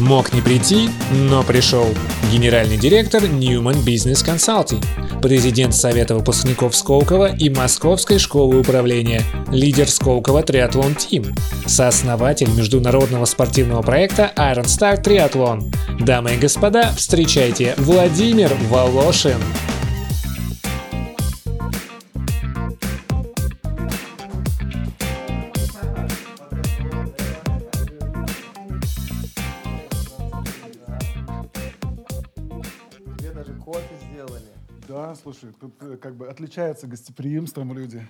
Мог не прийти, но пришел. Генеральный директор Newman Business Consulting, президент Совета выпускников Сколково и Московской школы управления, лидер Сколково Триатлон Тим, сооснователь международного спортивного проекта Iron Star Triathlon. Дамы и господа, встречайте Владимир Волошин. Тут э, как бы отличается гостеприимством люди.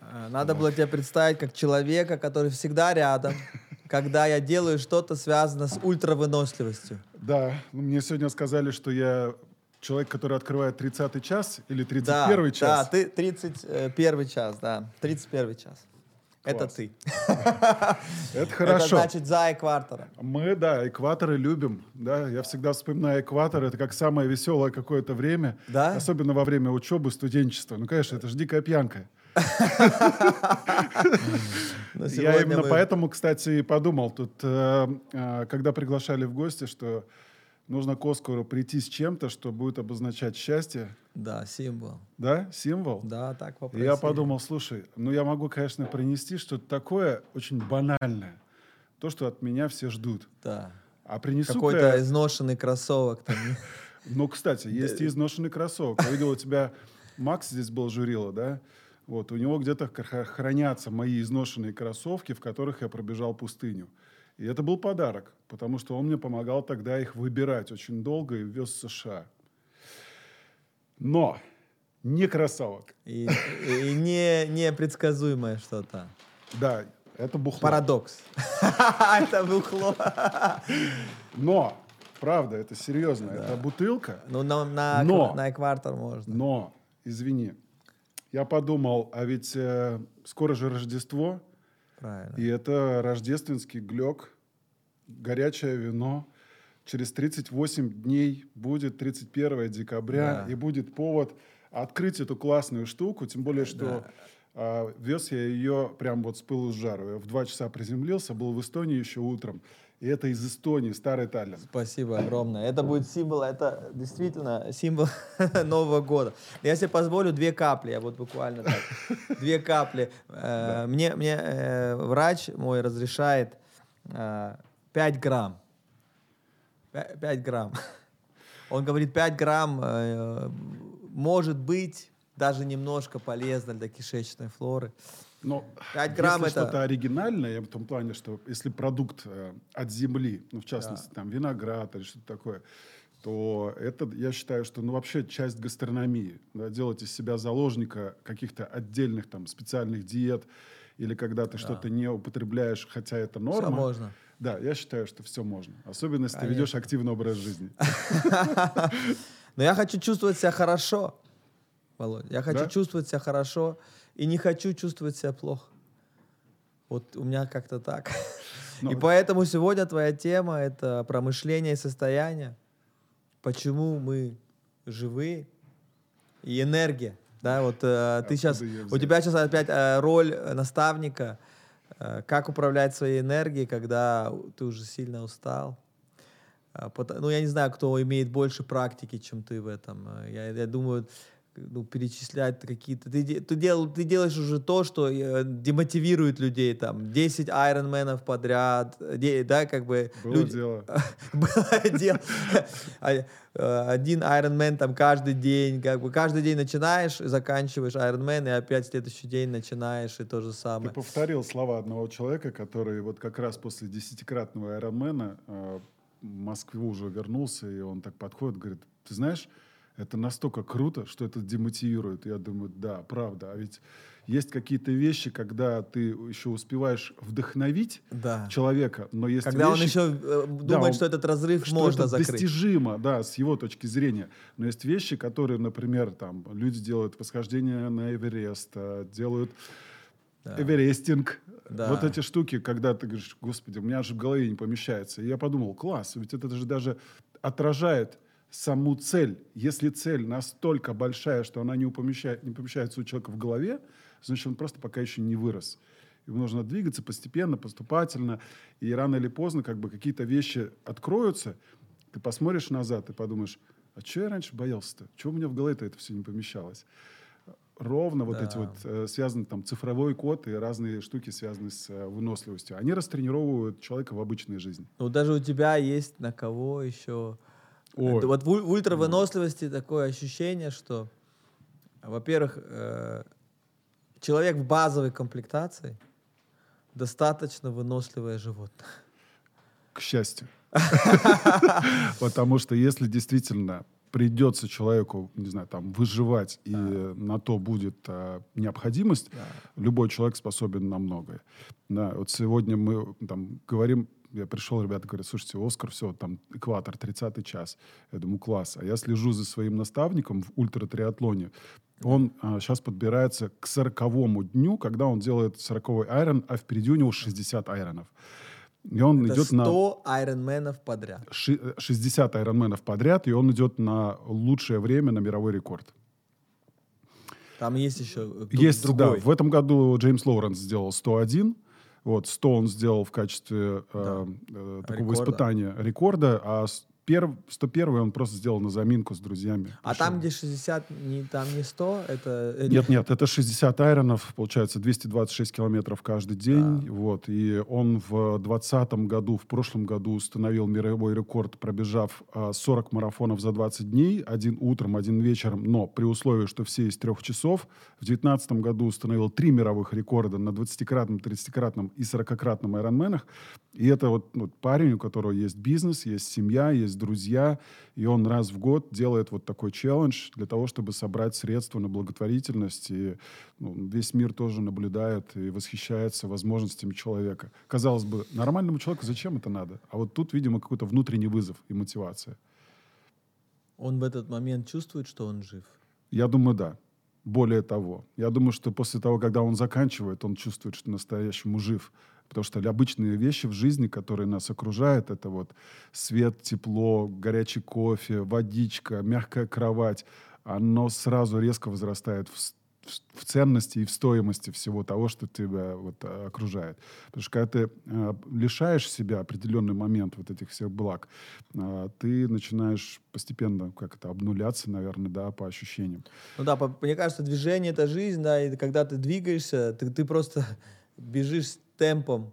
А, Надо было тебя представить как человека, который всегда рядом, когда я делаю что-то связано с ультравыносливостью. Да, ну, мне сегодня сказали, что я человек, который открывает 30 час или 31 Да, час. да, ты 31 час, да, 31 час. Это ты. Это хорошо. Это значит за экватором. Мы, да, экваторы любим. Да, я всегда вспоминаю экватор. Это как самое веселое какое-то время. Да? Особенно во время учебы, студенчества. Ну, конечно, это же дикая пьянка. Но Я именно поэтому, кстати, и подумал тут, э, э, когда приглашали в гости, что нужно к Оскару прийти с чем-то, что будет обозначать счастье. Да, символ. Да? Символ? Да, так И попросили. я подумал, слушай, ну я могу, конечно, принести что-то такое очень банальное. То, что от меня все ждут. Да. А принесу Какой-то изношенный кроссовок там. Ну, кстати, есть и изношенный кроссовок. Я видел, у тебя Макс здесь был журила, да? Вот, у него где-то хра- хранятся мои изношенные кроссовки, в которых я пробежал пустыню. И это был подарок, потому что он мне помогал тогда их выбирать очень долго и вез в США. Но не кроссовок. И, и не, непредсказуемое что-то. Да, это бухло. Парадокс. Это бухло. Но, правда, это серьезно. Это бутылка. Ну, на, экватор можно. Но, извини, я подумал, а ведь э, скоро же Рождество, Правильно. и это рождественский глек, горячее вино. Через 38 дней будет 31 декабря, Да. и будет повод открыть эту классную штуку, тем более, что а, вез я ее прям вот с пылу с жару. Я в 2 часа приземлился, был в Эстонии еще утром. И это из Эстонии, старый Таллин. Спасибо огромное. Это будет символ, это действительно символ Нового года. Я себе позволю две капли, я вот буквально так, две капли. Э, Мне, мне э, врач мой разрешает э, 5 грамм. 5 грамм. Он говорит, 5 грамм э, может быть даже немножко полезно для кишечной флоры. Но Пять грамм если это- что-то оригинальное, в том плане, что если продукт э, от земли, ну, в частности, там, виноград или что-то такое, то это, я считаю, что, ну, вообще часть гастрономии. Да, делать из себя заложника каких-то отдельных там специальных диет или когда ты что-то не употребляешь, хотя это норма. можно. Да, я считаю, что все можно. Особенно, если ты Конечно. ведешь активный образ жизни. Но я хочу чувствовать себя хорошо, Володя. Я хочу Да? чувствовать себя хорошо и не хочу чувствовать себя плохо. Вот у меня как-то так. Ну, И поэтому сегодня твоя тема — это промышление и состояние. Почему мы живы и энергия. Да, вот э, ты сейчас, у тебя сейчас опять э, роль э, наставника, э, как управлять своей энергией, когда ты уже сильно устал. А, пото- Ну, я не знаю, кто имеет больше практики, чем ты в этом. Э, Я, я думаю, ну, перечислять какие-то... Ты, ты, дел, ты делаешь уже то, что э, демотивирует людей. Там, 10 айронменов подряд, де- да, как бы... Было люди- дело. было дело. А, э, Один Ironman там каждый день, как бы каждый день начинаешь, заканчиваешь Ironman, и опять следующий день начинаешь, и то же Ты самое. повторил слова одного человека, который вот как раз после десятикратного Айронмена э, в Москву уже вернулся, и он так подходит, говорит, ты знаешь, это настолько круто, что это демотивирует. Я думаю, да, правда. А ведь есть какие-то вещи, когда ты еще успеваешь вдохновить Да. человека, но есть Когда он вещи, еще э, думает, Да, он- что этот разрыв что можно это закрыть. достижимо, да, с его точки зрения. Но есть вещи, которые, например, там люди делают восхождение на Эверест, э, делают эверестинг. Да. Вот эти штуки, когда ты говоришь, господи, у меня же в голове не помещается. И я подумал, класс, ведь это же даже отражает саму цель. Если цель настолько большая, что она не, помещает, не помещается у человека в голове, значит, он просто пока еще не вырос. Ему нужно двигаться постепенно, поступательно, и рано или поздно как бы какие-то вещи откроются, ты посмотришь назад и подумаешь, а что я раньше боялся-то? Чего у меня в голове-то это все не помещалось? Ровно вот Да. эти вот э, связаны там цифровой код и разные штуки, связанные с э, выносливостью. Они растренировывают человека в обычной жизни. Ну, даже у тебя есть на кого еще... Ой. Это Вот в уль- ультравыносливости такое ощущение, что, во-первых, э, человек в базовой комплектации достаточно выносливое животное. К счастью. Потому что если действительно придется человеку, не знаю, там, выживать, и на то будет а, необходимость, любой человек способен на многое. Да, вот сегодня мы там говорим, я пришел, ребята говорят, слушайте, Оскар, все, там, экватор, 30-й час. Я думаю, класс. А я слежу за своим наставником в ультратриатлоне. Он сейчас подбирается к 40 дню, когда он делает 40-й айрон, а впереди у него 60 айронов. И он Это идет 100 на айронменов подряд. ши- 60 айронменов подряд, и он идет на лучшее время, на мировой рекорд. Там есть еще э, Есть, да, другой. в этом году Джеймс Лоуренс сделал 101, вот, 100 он сделал в качестве э, э, такого Рекорда. испытания рекорда, а с- перв- 101 он просто сделал на заминку с друзьями. А Пришел. там, где 60, не, там не 100, это... э, Нет, нет, это 60 айронов, получается 226 километров каждый день. Вот, и он в 2020 году, в прошлом году установил мировой рекорд, пробежав а, 40 марафонов за 20 дней, один утром, один вечером, но при условии, что все из трех часов. В 2019 году установил три мировых рекорда на 20-кратном, 30-кратном и 40-кратном айронменах. И это вот ну, парень, у которого есть бизнес, есть семья, есть друзья, и он раз в год делает вот такой челлендж для того, чтобы собрать средства на благотворительность. И ну, весь мир тоже наблюдает и восхищается возможностями человека. Казалось бы, нормальному человеку зачем это надо? А вот тут, видимо, какой-то внутренний вызов и мотивация. Он в этот момент чувствует, что он жив. Я думаю, да. Более того, я думаю, что после того, когда он заканчивает, он чувствует, что настоящему жив. Потому что обычные вещи в жизни, которые нас окружают, это вот свет, тепло, горячий кофе, водичка, мягкая кровать, оно сразу резко возрастает в, в- в ценности и в стоимости всего того, что тебя вот, э, окружает. Потому что когда ты э, лишаешь себя определенный момент вот этих всех благ, э, ты начинаешь постепенно как это обнуляться, наверное, да, по ощущениям. Ну да, по- мне кажется, движение — это жизнь, да, и когда ты двигаешься, ты, ты просто бежишь темпом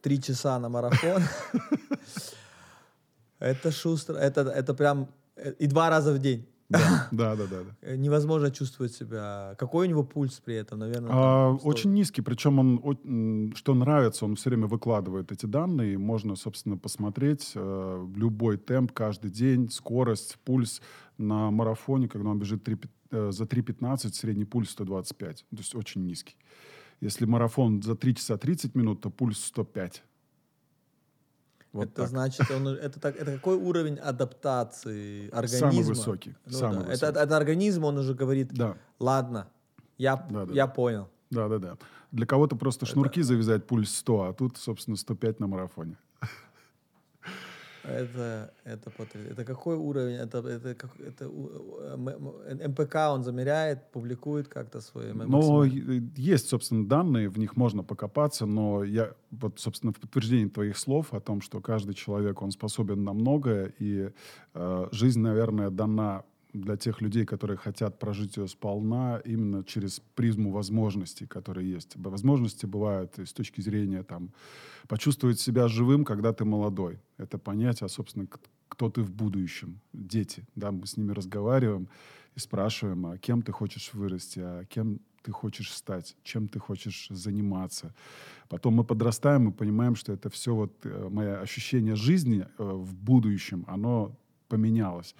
три часа на марафон. Это шустро, это, это прям э, и два раза в день. Да, да, да, да. Э, Невозможно чувствовать себя. Какой у него пульс при этом, наверное? А, очень низкий, причем он, что нравится, он все время выкладывает эти данные, можно, собственно, посмотреть э, любой темп каждый день, скорость, пульс на марафоне, когда он бежит три пят- э, за 3.15, средний пульс 125, то есть очень низкий. Если марафон за 3 часа 30 минут, то пульс 105. Вот это так. значит, он, это, так, это какой уровень адаптации организма? Самый высокий, Ну самый да, высокий. Это, это организм, он уже говорит, Да, ладно, я, Да, да, я понял. да, да, да. Для кого-то просто шнурки завязать пульс 100, а тут, собственно, 105 на марафоне. Это, это, потр- это какой уровень? Это, это, как, это МПК он замеряет, публикует как-то свои Но есть, собственно, данные, в них можно покопаться, но я, вот, собственно, в подтверждение твоих слов о том, что каждый человек, он способен на многое, и э, жизнь, наверное, дана для тех людей, которые хотят прожить ее сполна, именно через призму возможностей, которые есть. Возможности бывают с точки зрения там, почувствовать себя живым, когда ты молодой. Это понять, а, собственно, кто ты в будущем. Дети, да, мы с ними разговариваем и спрашиваем, а кем ты хочешь вырасти, а кем ты хочешь стать, чем ты хочешь заниматься. Потом мы подрастаем и понимаем, что это все вот э, мое ощущение жизни э, в будущем, оно поменялось.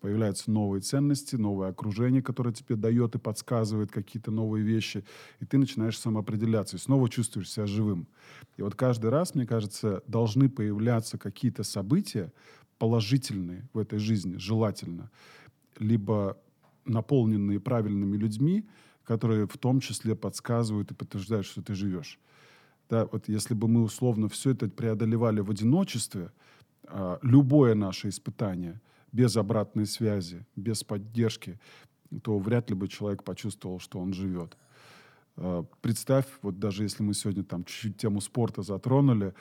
Появляются новые ценности, новое окружение, которое тебе дает и подсказывает какие-то новые вещи, и ты начинаешь самоопределяться, и снова чувствуешь себя живым. И вот каждый раз, мне кажется, должны появляться какие-то события положительные в этой жизни, желательно, либо наполненные правильными людьми, которые в том числе подсказывают и подтверждают, что ты живешь. Да, вот если бы мы условно все это преодолевали в одиночестве, любое наше испытание без обратной связи, без поддержки, то вряд ли бы человек почувствовал, что он живет. Э, представь, вот даже если мы сегодня там чуть-чуть тему спорта затронули,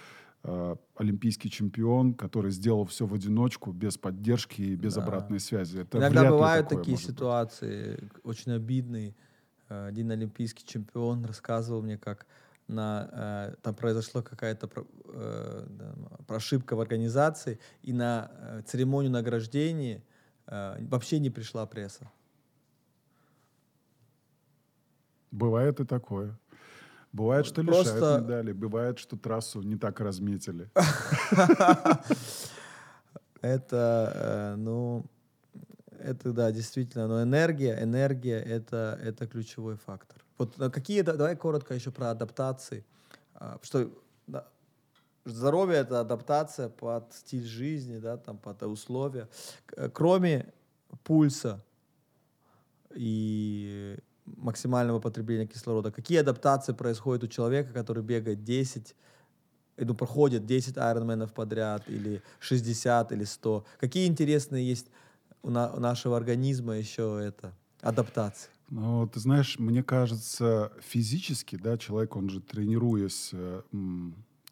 э, олимпийский чемпион, который сделал все в одиночку, без поддержки и без Да. обратной связи. Это Иногда бывают такие может быть. ситуации, очень обидные. Один олимпийский чемпион рассказывал мне, как на, э, там произошла какая-то про- э, да, ошибка в организации, и на э, церемонию награждения э, вообще не пришла пресса. Бывает и такое. Бывает, что Просто- лишают медали, бывает, что трассу не так разметили. Это, э, ну, это, да, действительно, но энергия, энергия это, это ключевой фактор. Вот э, какие, да- давай коротко еще про адаптации. А, Что здоровье это адаптация под стиль жизни, да, там, под условия. Э, Кроме пульса и максимального потребления кислорода, какие адаптации происходят у человека, который бегает 10 и, ну, проходит 10 айронменов подряд, или 60, или 100. Какие интересные есть у, на- у нашего организма еще это адаптации? Ну, ты знаешь, мне кажется, физически, да, человек, он же тренируясь, э,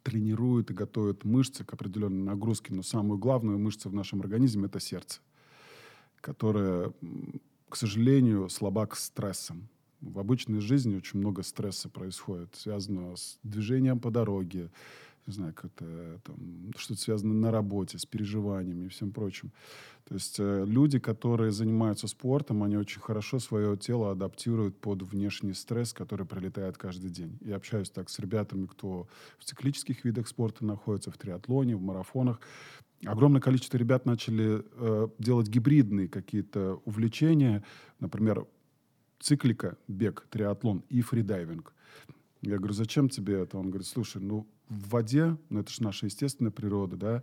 тренирует и готовит мышцы к определенной нагрузке, но самую главную мышцу в нашем организме это сердце, которое, к сожалению, слаба к стрессам. В обычной жизни очень много стресса происходит, связанного с движением по дороге, не знаю, как-то там, что-то связано на работе, с переживаниями и всем прочим. То есть э, люди, которые занимаются спортом, они очень хорошо свое тело адаптируют под внешний стресс, который прилетает каждый день. Я общаюсь так с ребятами, кто в циклических видах спорта находится, в триатлоне, в марафонах. Огромное количество ребят начали э, делать гибридные какие-то увлечения, например, циклика, бег, триатлон и фридайвинг. Я говорю, зачем тебе это? Он говорит, слушай, ну в воде, ну это же наша естественная природа, да,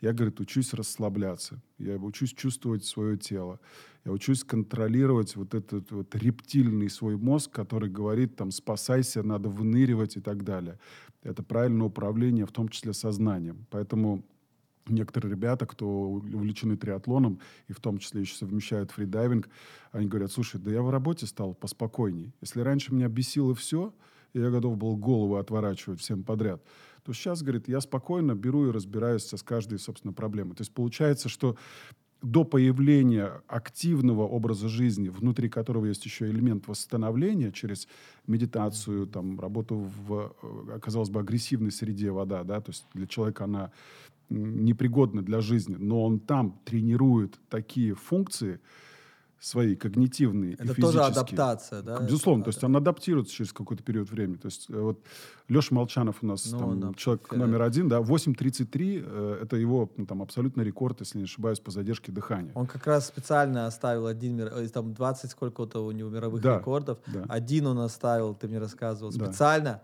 я, говорит, учусь расслабляться, я учусь чувствовать свое тело, я учусь контролировать вот этот вот рептильный свой мозг, который говорит, там, спасайся, надо выныривать и так далее. Это правильное управление, в том числе сознанием. Поэтому некоторые ребята, кто увлечены триатлоном, и в том числе еще совмещают фридайвинг, они говорят, слушай, да я в работе стал поспокойней. Если раньше меня бесило все, и я готов был голову отворачивать всем подряд, то сейчас, говорит, я спокойно беру и разбираюсь с каждой, собственно, проблемой. То есть получается, что до появления активного образа жизни, внутри которого есть еще элемент восстановления через медитацию, там, работу в, э, казалось бы, агрессивной среде вода, да, то есть для человека она непригодна для жизни, но он там тренирует такие функции свои, когнитивные и Это тоже физические. адаптация, да? Безусловно, Это то есть он адаптируется через какой-то период времени. То есть э, вот Леша Молчанов у нас Ну, там да, человек э, номер один, да, 8.33 э, это его ну, там абсолютный рекорд, если не ошибаюсь, по задержке дыхания. Он как раз специально оставил один, э, там 20 сколько-то у него мировых Да, рекордов. да. Один он оставил, ты мне рассказывал, Да. специально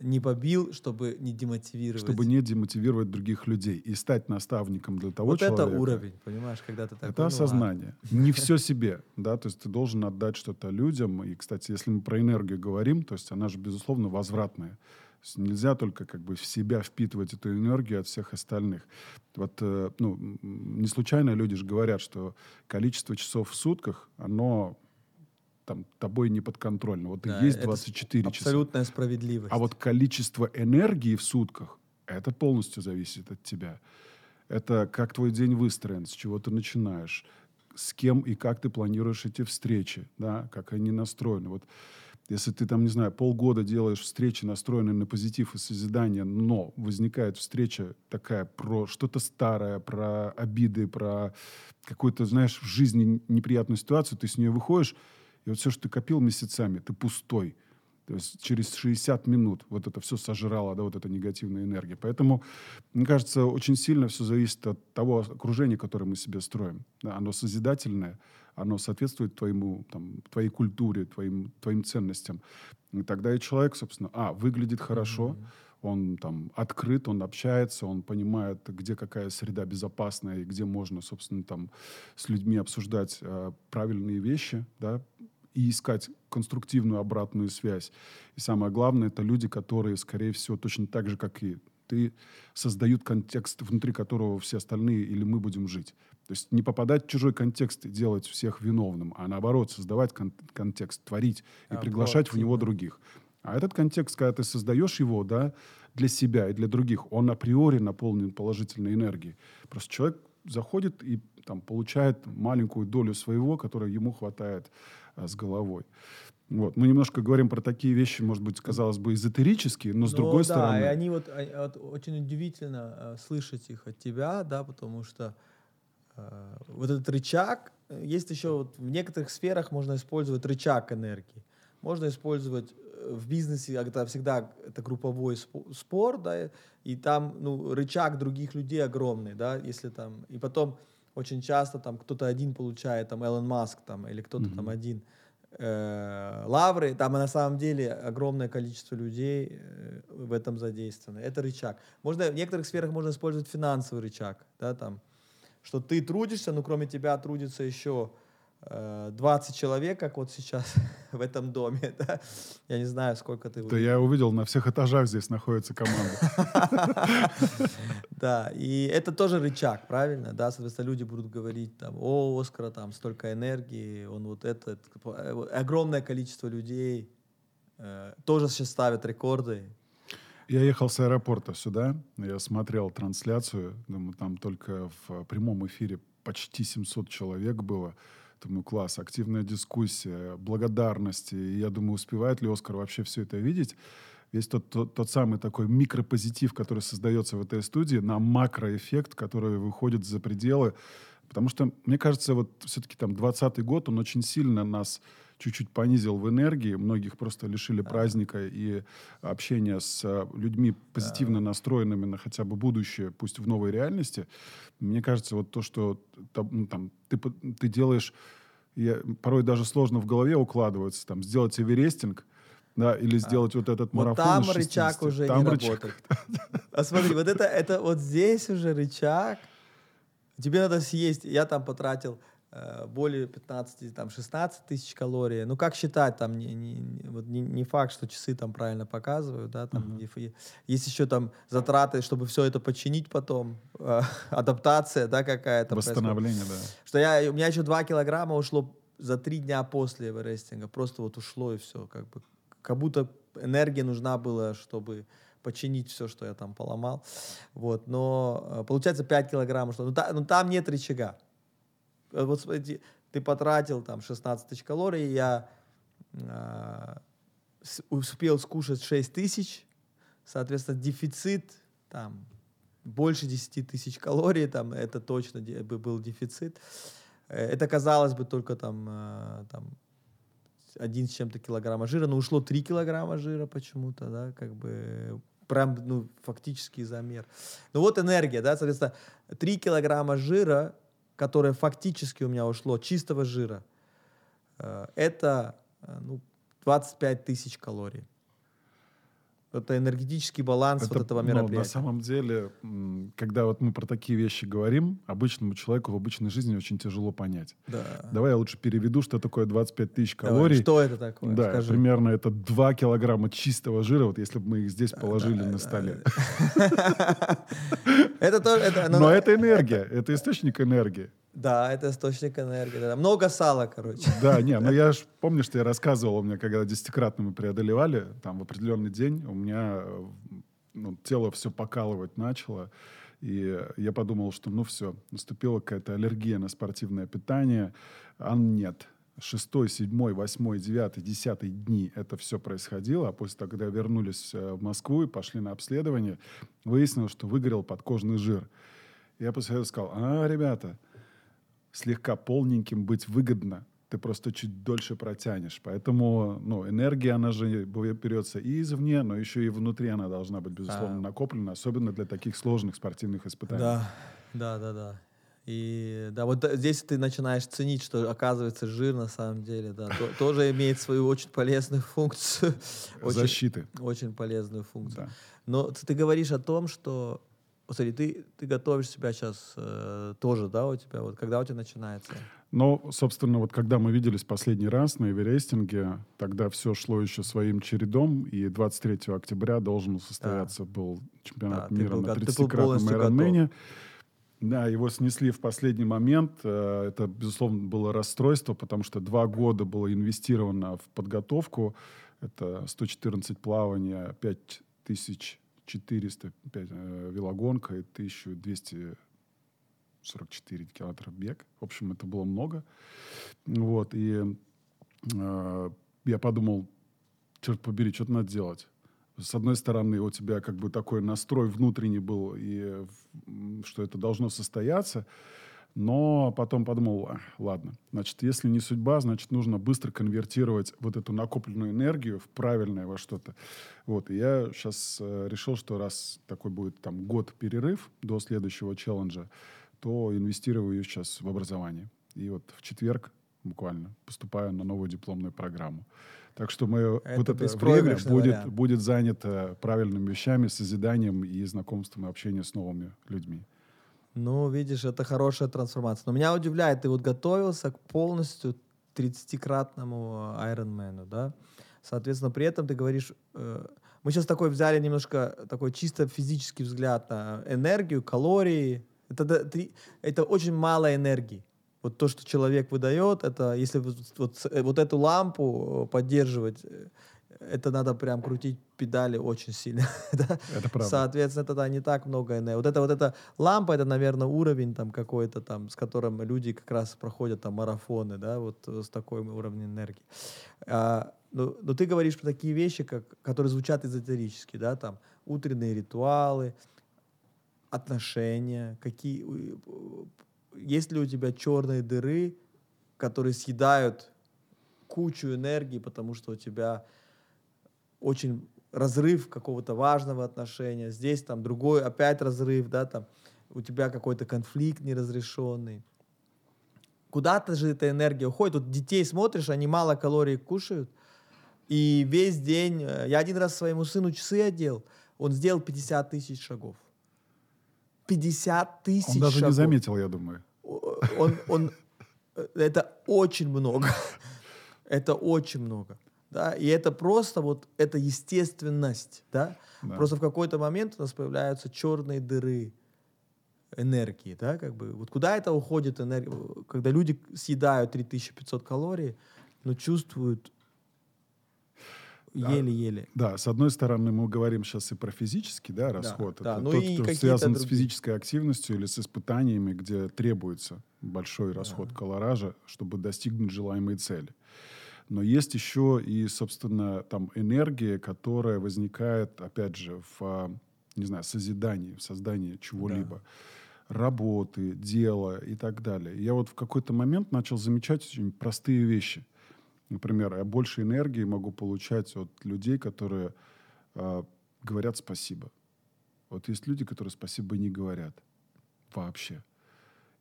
не побил, чтобы не демотивировать. чтобы не демотивировать других людей и стать наставником для того вот человека. это уровень, понимаешь, когда ты такой. Это ну осознание. Не все себе, да, то есть ты должен отдать что-то людям. И, кстати, если мы про энергию говорим, то есть она же, безусловно, возвратная. То есть нельзя только как бы в себя впитывать эту энергию от всех остальных. Вот, э, ну, не случайно люди же говорят, что количество часов в сутках, оно там тобой не подконтрольно. Вот Да, и есть это 24 часа. Абсолютная справедливость. А вот количество энергии в сутках, это полностью зависит от тебя. Это как твой день выстроен, с чего ты начинаешь, с кем и как ты планируешь эти встречи, да, как они настроены. Вот если ты там, не знаю, полгода делаешь встречи, настроенные на позитив и созидание, но возникает встреча такая про что-то старое, про обиды, про какую-то, знаешь, в жизни неприятную ситуацию, ты с нее выходишь, и вот все, что ты копил месяцами, ты пустой. То есть через 60 минут вот это все сожрало, да, вот эта негативная энергия. Поэтому, мне кажется, очень сильно все зависит от того окружения, которое мы себе строим. Да, оно созидательное, оно соответствует твоему, там, твоей культуре, твоим, твоим ценностям. И тогда и человек, собственно, а, выглядит хорошо, он там открыт, он общается, он понимает, где какая среда безопасная и где можно, собственно, там с людьми обсуждать э, правильные вещи, да, и искать конструктивную обратную связь. И самое главное, это люди, которые, скорее всего, точно так же, как и ты создают контекст, внутри которого все остальные или мы будем жить. То есть не попадать в чужой контекст и делать всех виновным, а наоборот создавать кон- контекст, творить и А, приглашать в него других. А этот контекст, когда ты создаешь его, да, для себя и для других, он априори наполнен положительной энергией. Просто человек заходит и там получает маленькую долю своего, которая ему хватает а, с головой. Вот. Мы немножко говорим про такие вещи, может быть, казалось бы, эзотерические, но с Ну другой да, стороны... и они вот, а- вот очень удивительно э, слышать их от тебя, да, потому что э, вот этот рычаг, э, есть еще вот в некоторых сферах можно использовать рычаг энергии. Можно использовать э, в бизнесе, это всегда это групповой спо- спор, да, и там ну, рычаг других людей огромный, да, если там, и потом очень часто там кто-то один получает, там Элон Маск там, или кто-то там один э, лавры, там на самом деле огромное количество людей э, в этом задействовано. Это рычаг. Можно, в некоторых сферах можно использовать финансовый рычаг, да, там, что ты трудишься, но кроме тебя трудится еще 20 человек, как вот сейчас в этом доме, да? Я не знаю, сколько ты... Да я увидел, на всех этажах здесь находится команда. Да, и это тоже рычаг, правильно? Да, соответственно, люди будут говорить там, о, Оскара, там столько энергии, он вот это, э, огромное количество людей э, тоже сейчас ставят рекорды. Я ехал с аэропорта сюда, я смотрел трансляцию, думаю, там только в прямом эфире почти 700 человек было. Думаю, класс, активная дискуссия, благодарности. И я думаю, успевает ли Оскар вообще все это видеть? Весь тот, тот, тот самый такой микропозитив, который создается в этой студии, на макроэффект, который выходит за пределы. Потому что, мне кажется, вот все-таки там 20 год, он очень сильно нас чуть-чуть понизил в энергии, многих просто лишили праздника и общения с э, людьми позитивно настроенными на хотя бы будущее, пусть в новой реальности. Мне кажется, вот то, что там, ну, там, ты, ты делаешь, я, порой даже сложно в голове укладывается, там, сделать эверестинг, да, или сделать вот этот Вот марафон там из 60. рычаг уже Там не рычаг. работает. А смотри, вот это, это вот здесь уже рычаг. Тебе надо съесть. Я там потратил более 15, там 16 тысяч калорий. Ну, как считать, там не, не, вот не, не факт, что часы там правильно показывают, да, там и фи- есть еще там затраты, чтобы все это починить потом, э, адаптация, да, какая-то. происходит. Восстановление, да. Что я, у меня еще 2 килограмма ушло за три дня после эверестинга. Просто вот ушло и все. Как, бы, как будто энергия нужна была, чтобы починить все, что я там поломал. Вот. Но э, получается 5 килограммов. Что, ну, та- ну, там нет рычага. Э, Вот смотрите, ты потратил там 16 тысяч калорий, я с- успел скушать 6 тысяч, соответственно, дефицит там больше 10 тысяч калорий, там это точно бы был дефицит. Э, Это казалось бы только там, э, там один с чем-то килограмма жира, но ушло 3 килограмма жира почему-то, да, как бы прям, ну, фактический замер. Ну вот энергия, да, соответственно, 3 килограмма жира, которое фактически у меня ушло, чистого жира, э, это, э, ну, 25 тысяч калорий. Это энергетический баланс Это, вот этого ну, на мероприятия. самом деле, когда вот мы про такие вещи говорим, обычному человеку в обычной жизни очень тяжело понять. Да. Давай я лучше переведу, что такое 25 тысяч Давай, калорий. Что это такое? Да, Скажи. примерно это 2 килограмма чистого жира, вот если бы мы их здесь положили да, на да, столе. Это тоже, это, ну, Но это энергия, это источник энергии. Да, это источник энергии. да. Много сала, короче. Да, не, ну я ж, помнишь, что я рассказывал, у меня, когда десятикратно мы преодолевали, там в определенный день у меня э, ну, тело все покалывать начало, и я подумал, что ну все, наступила какая-то аллергия на спортивное питание, а нет. Шестой, седьмой, восьмой, девятый, десятый дни это все происходило, а после того, когда вернулись э, в Москву и пошли на обследование, выяснилось, что выгорел подкожный жир. Я после этого сказал, а, ребята, слегка полненьким быть выгодно. Ты просто чуть дольше протянешь. Поэтому ну, энергия, она же берется и извне, но еще и внутри она должна быть, безусловно, Да. накоплена, особенно для таких сложных спортивных испытаний. Да, да, да, да. И да, вот здесь ты начинаешь ценить, что оказывается жир на самом деле, да, то- тоже имеет свою очень полезную функцию. Очень, Защиты. очень полезную функцию. Да. Но ты говоришь о том, что смотри, ты, ты готовишь себя сейчас э, тоже, да, у тебя? Вот когда у тебя начинается? Но, собственно, вот когда мы виделись последний раз на Эверестинге, тогда все шло еще своим чередом, и 23 октября должен состояться да. был чемпионат да, мира был, на 30-кратном Айронмене. Да, его снесли в последний момент. Э, это, безусловно, было расстройство, потому что два года было инвестировано в подготовку. Это 114 плавания, 5400 5, э, велогонка и 1244 километра бег. В общем, это было много. Вот, и э, я подумал, черт побери, что-то надо делать с одной стороны, у тебя как бы такой настрой внутренний был, и что это должно состояться, но потом подумал, ладно, значит, если не судьба, значит, нужно быстро конвертировать вот эту накопленную энергию в правильное во что-то. Вот, и я сейчас э, решил, что раз такой будет там год перерыв до следующего челленджа, то инвестирую сейчас в образование. И вот в четверг буквально поступаю на новую дипломную программу. Так что мы, это вот это время будет, будет занято правильными вещами, созиданием и знакомством и общением с новыми людьми. Ну, видишь, это хорошая трансформация. Но меня удивляет, ты вот готовился к полностью 30-кратному Ironman, да? Соответственно, при этом ты говоришь, э, мы сейчас такой взяли немножко такой чисто физический взгляд на энергию, калории. Это, это, очень мало энергии. Вот то, что человек выдает, это если вот, вот, вот эту лампу э, поддерживать, э, это надо прям крутить педали очень сильно. это правда. Соответственно, тогда не так много энергии. Вот это вот эта лампа, это, наверное, уровень там какой-то там, с которым люди как раз проходят там марафоны, да, вот с такой уровнем энергии. А, но, но ты говоришь про такие вещи, как, которые звучат эзотерически, да, там утренние ритуалы, отношения, какие есть ли у тебя черные дыры, которые съедают кучу энергии, потому что у тебя очень разрыв какого-то важного отношения, здесь там другой опять разрыв, да, там у тебя какой-то конфликт неразрешенный. Куда-то же эта энергия уходит. Вот детей смотришь, они мало калорий кушают, и весь день... Э, я один раз своему сыну часы одел, он сделал 50 тысяч шагов. 50 тысяч Он даже шагов. не заметил, я думаю он, он, э, это очень много. это очень много. Да, и это просто вот, это естественность, да? да. Просто в какой-то момент у нас появляются черные дыры энергии, да, как бы. Вот куда это уходит энергия? Когда люди съедают 3500 калорий, но чувствуют Еле-еле. Да, с одной стороны, мы говорим сейчас и про физический да, расход. Да, Это да. Ну тот, кто связан другие. с физической активностью или с испытаниями, где требуется большой расход да. колоража, чтобы достигнуть желаемой цели. Но есть еще и, собственно, там энергия, которая возникает, опять же, в, не знаю, созидании, в создании чего-либо. Да работы, дела и так далее. Я вот в какой-то момент начал замечать очень простые вещи – Например, я больше энергии могу получать от людей, которые э, говорят спасибо. Вот есть люди, которые спасибо не говорят вообще.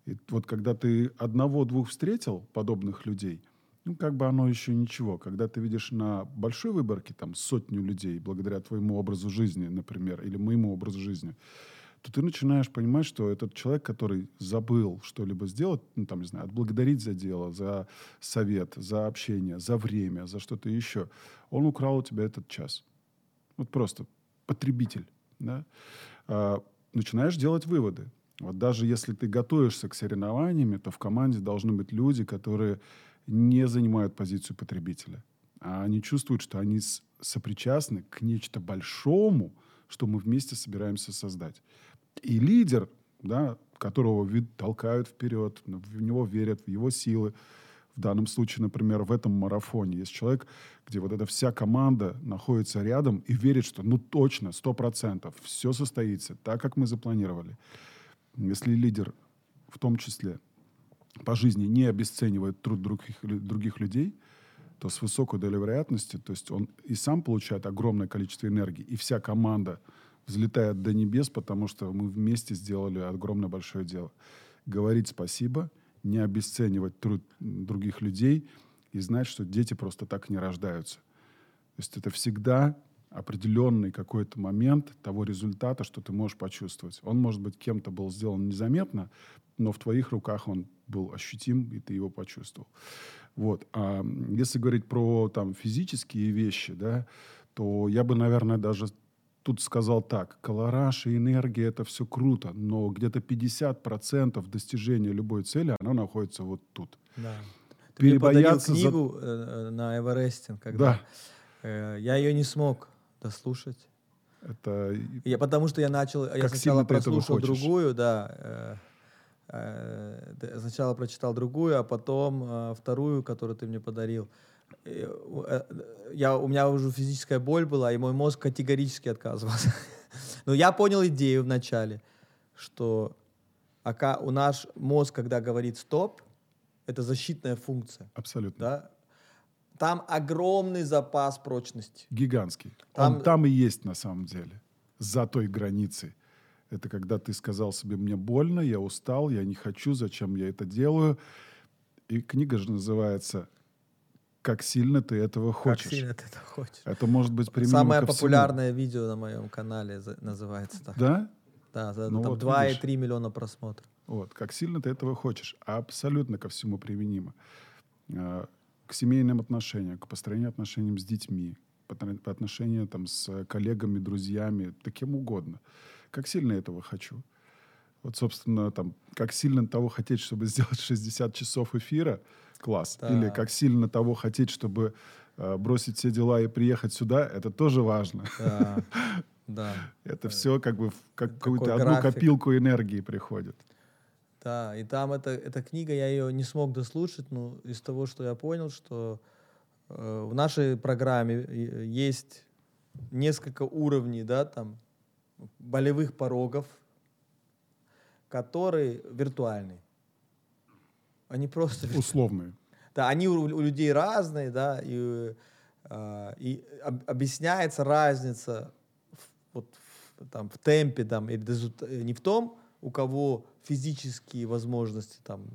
И вот когда ты одного-двух встретил подобных людей, ну, как бы оно еще ничего. Когда ты видишь на большой выборке там сотню людей, благодаря твоему образу жизни, например, или моему образу жизни, то ты начинаешь понимать, что этот человек, который забыл что-либо сделать, ну, там, не знаю, отблагодарить за дело, за совет, за общение, за время, за что-то еще, он украл у тебя этот час. Вот просто потребитель, да? А, начинаешь делать выводы. Вот даже если ты готовишься к соревнованиям, то в команде должны быть люди, которые не занимают позицию потребителя. А они чувствуют, что они сопричастны к нечто большому, что мы вместе собираемся создать. И лидер, да, которого вид толкают вперед, в него верят, в его силы. В данном случае, например, в этом марафоне есть человек, где вот эта вся команда находится рядом и верит, что ну точно, сто процентов, все состоится так, как мы запланировали. Если лидер в том числе по жизни не обесценивает труд других, других людей, то с высокой долей вероятности, то есть он и сам получает огромное количество энергии, и вся команда – взлетает до небес, потому что мы вместе сделали огромное большое дело. Говорить спасибо, не обесценивать труд других людей и знать, что дети просто так не рождаются. То есть это всегда определенный какой-то момент того результата, что ты можешь почувствовать. Он, может быть, кем-то был сделан незаметно, но в твоих руках он был ощутим, и ты его почувствовал. Вот. А если говорить про там, физические вещи, да, то я бы, наверное, даже тут сказал так. Колораж и энергия — это все круто, но где-то 50% достижения любой цели, оно находится вот тут. Да. Ты мне подарил книгу за... Э, на Эвересте, когда да. Э, я ее не смог дослушать. Это... Я, потому что я начал, как я сначала прослушал другую, да, э, э, сначала прочитал другую, а потом э, вторую, которую ты мне подарил. Э, я, у меня уже физическая боль была, и мой мозг категорически отказывался. Но я понял идею вначале, что ака, у наш мозг, когда говорит стоп, это защитная функция. Абсолютно. Да? Там огромный запас прочности. Гигантский. Там... Он там и есть на самом деле. За той границей. Это когда ты сказал себе, мне больно, я устал, я не хочу, зачем я это делаю. И книга же называется «Как сильно ты этого хочешь». Как сильно ты это хочешь. Это может быть применимо Самое популярное всему. видео на моем канале называется так. Да? Да, за, ну, там вот 2,3 миллиона просмотров. Вот, как сильно ты этого хочешь. Абсолютно ко всему применимо. А, к семейным отношениям, к построению отношений с детьми, по, по отношению там, с коллегами, друзьями, таким угодно. Как сильно этого хочу. Вот, собственно, там, как сильно того хотеть, чтобы сделать 60 часов эфира, класс. Да. Или как сильно того хотеть, чтобы э, бросить все дела и приехать сюда, это тоже важно. Да. Да. Это все как бы в какую-то одну копилку энергии приходит. Да, и там эта, эта книга, я ее не смог дослушать, но из того, что я понял, что э, в нашей программе есть несколько уровней, да, там, болевых порогов, которые виртуальные. Они просто... Условные. Да, они у, у людей разные, да, и, э, и об, объясняется разница в, вот, в, там, в темпе, там, или не в том, у кого физические возможности, там,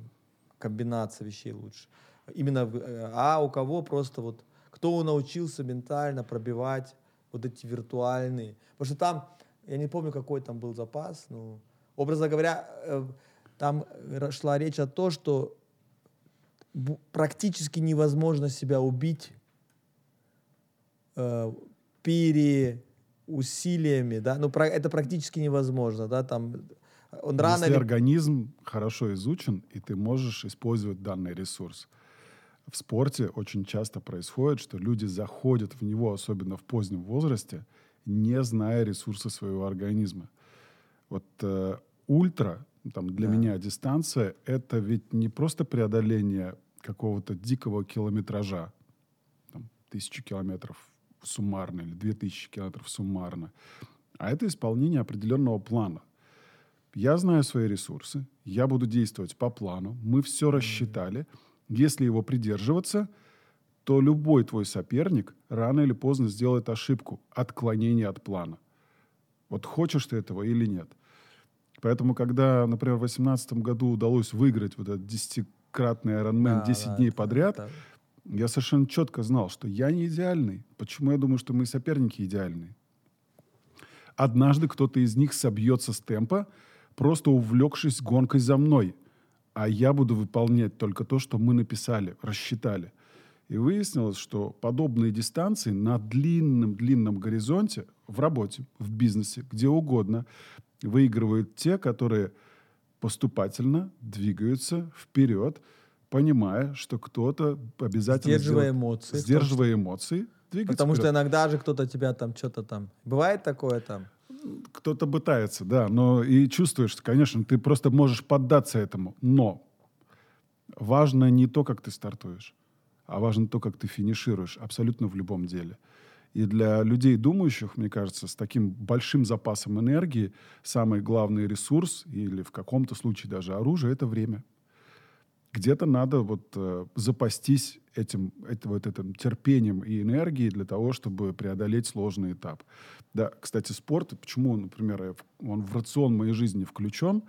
комбинация вещей лучше. Именно, а у кого просто вот, кто научился ментально пробивать вот эти виртуальные. Потому что там, я не помню, какой там был запас, но, образно говоря, э, там шла речь о том, что практически невозможно себя убить э, переусилиями, да, ну, про, это практически невозможно, да, там он рано Если организм хорошо изучен, и ты можешь использовать данный ресурс. В спорте очень часто происходит, что люди заходят в него, особенно в позднем возрасте, не зная ресурсы своего организма. Вот э, ультра, там, для да. меня дистанция, это ведь не просто преодоление какого-то дикого километража, там, тысячи километров суммарно или две тысячи километров суммарно, а это исполнение определенного плана – я знаю свои ресурсы, я буду действовать по плану, мы все рассчитали. Если его придерживаться, то любой твой соперник рано или поздно сделает ошибку, отклонение от плана. Вот хочешь ты этого или нет. Поэтому, когда, например, в 2018 году удалось выиграть вот этот десятикратный Ironman да, 10 да, дней подряд, да. я совершенно четко знал, что я не идеальный. Почему я думаю, что мои соперники идеальные? Однажды кто-то из них собьется с темпа, просто увлекшись гонкой за мной. А я буду выполнять только то, что мы написали, рассчитали. И выяснилось, что подобные дистанции на длинном-длинном горизонте в работе, в бизнесе, где угодно, выигрывают те, которые поступательно двигаются вперед, понимая, что кто-то обязательно... Сдерживая сделает, эмоции. Сдерживая эмоции. Потому вперед. что иногда же кто-то тебя там что-то там... Бывает такое там? кто-то пытается, да, но и чувствуешь, конечно, ты просто можешь поддаться этому. Но важно не то, как ты стартуешь, а важно то, как ты финишируешь абсолютно в любом деле. И для людей, думающих, мне кажется, с таким большим запасом энергии, самый главный ресурс, или в каком-то случае даже оружие, это время где-то надо вот э, запастись этим, это, вот этим терпением и энергией для того, чтобы преодолеть сложный этап. Да, кстати, спорт, почему, например, он в рацион моей жизни включен,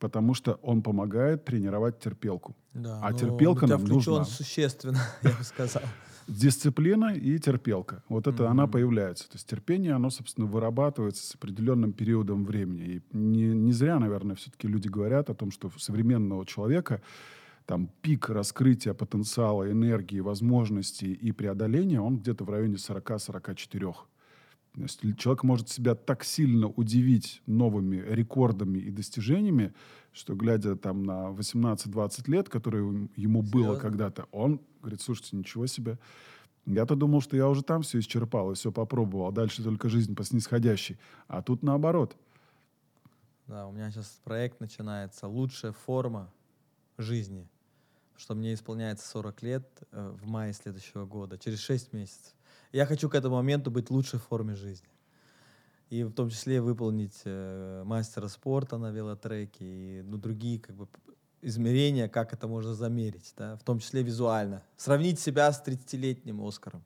потому что он помогает тренировать терпелку. Да, а терпелка нам нужна. существенно, я бы сказал. Дисциплина и терпелка. Вот это Мгм. она появляется. То есть терпение, оно, собственно, вырабатывается с определенным периодом времени. И не, не зря, наверное, все-таки люди говорят о том, что у современного человека там пик раскрытия потенциала, энергии, возможностей и преодоления, он где-то в районе 40-44. Человек может себя так сильно удивить новыми рекордами и достижениями, что, глядя там на 18-20 лет, которые ему было Серьезно? когда-то, он говорит, слушайте, ничего себе. Я-то думал, что я уже там все исчерпал и все попробовал, а дальше только жизнь по снисходящей. А тут наоборот. Да, у меня сейчас проект начинается «Лучшая форма жизни», что мне исполняется 40 лет э, в мае следующего года, через 6 месяцев. Я хочу к этому моменту быть в лучшей форме жизни. И в том числе выполнить э, мастера спорта на велотреке и ну, другие как бы, измерения, как это можно замерить, да, в том числе визуально. Сравнить себя с 30-летним Оскаром.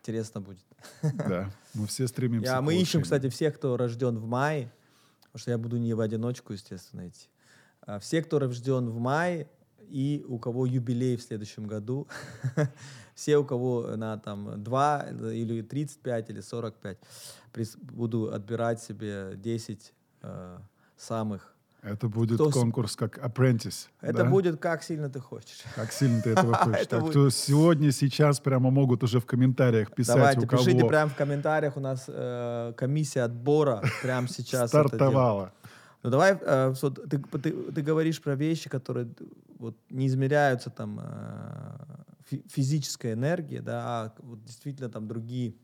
Интересно будет. Да, мы все стремимся Я, мы ищем, улучшению. кстати, всех, кто рожден в мае, потому что я буду не в одиночку, естественно, идти. А все, кто рожден в мае и у кого юбилей в следующем году, все, у кого на там 2 или 35 или 45, прис- буду отбирать себе 10 э, самых. Это будет Кто конкурс как apprentice. Это да? будет как сильно ты хочешь. Как сильно ты этого хочешь. Так что сегодня, сейчас прямо могут уже в комментариях писать, Давайте, пишите прямо в комментариях, у нас э, комиссия отбора прямо сейчас. стартовала. Ну давай, э, вот ты, ты, ты говоришь про вещи, которые вот, не измеряются там э, фи- физической энергией, да, а вот действительно там другие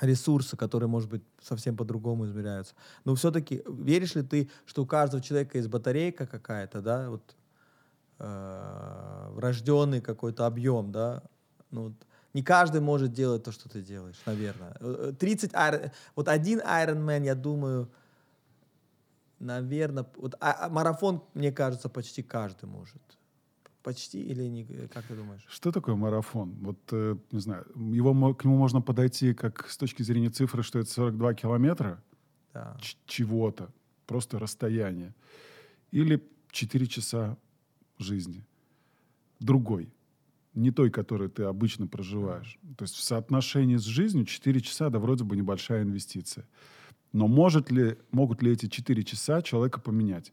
ресурсы, которые, может быть, совсем по-другому измеряются. Но все-таки веришь ли ты, что у каждого человека есть батарейка какая-то, да, вот э, врожденный какой-то объем, да, ну, вот не каждый может делать то, что ты делаешь, наверное. Э, э, 30 Iron- вот один Iron Man, я думаю, наверное, вот а- а марафон, мне кажется, почти каждый может. Почти или не, э, как ты думаешь? Что такое марафон? Вот, э, не знаю, его, к нему можно подойти как с точки зрения цифры, что это 42 километра Да. чего-то, просто расстояние. Или 4 часа жизни. Другой. Не той, которой ты обычно проживаешь. То есть в соотношении с жизнью 4 часа, да, вроде бы небольшая инвестиция. Но может ли, могут ли эти 4 часа человека поменять?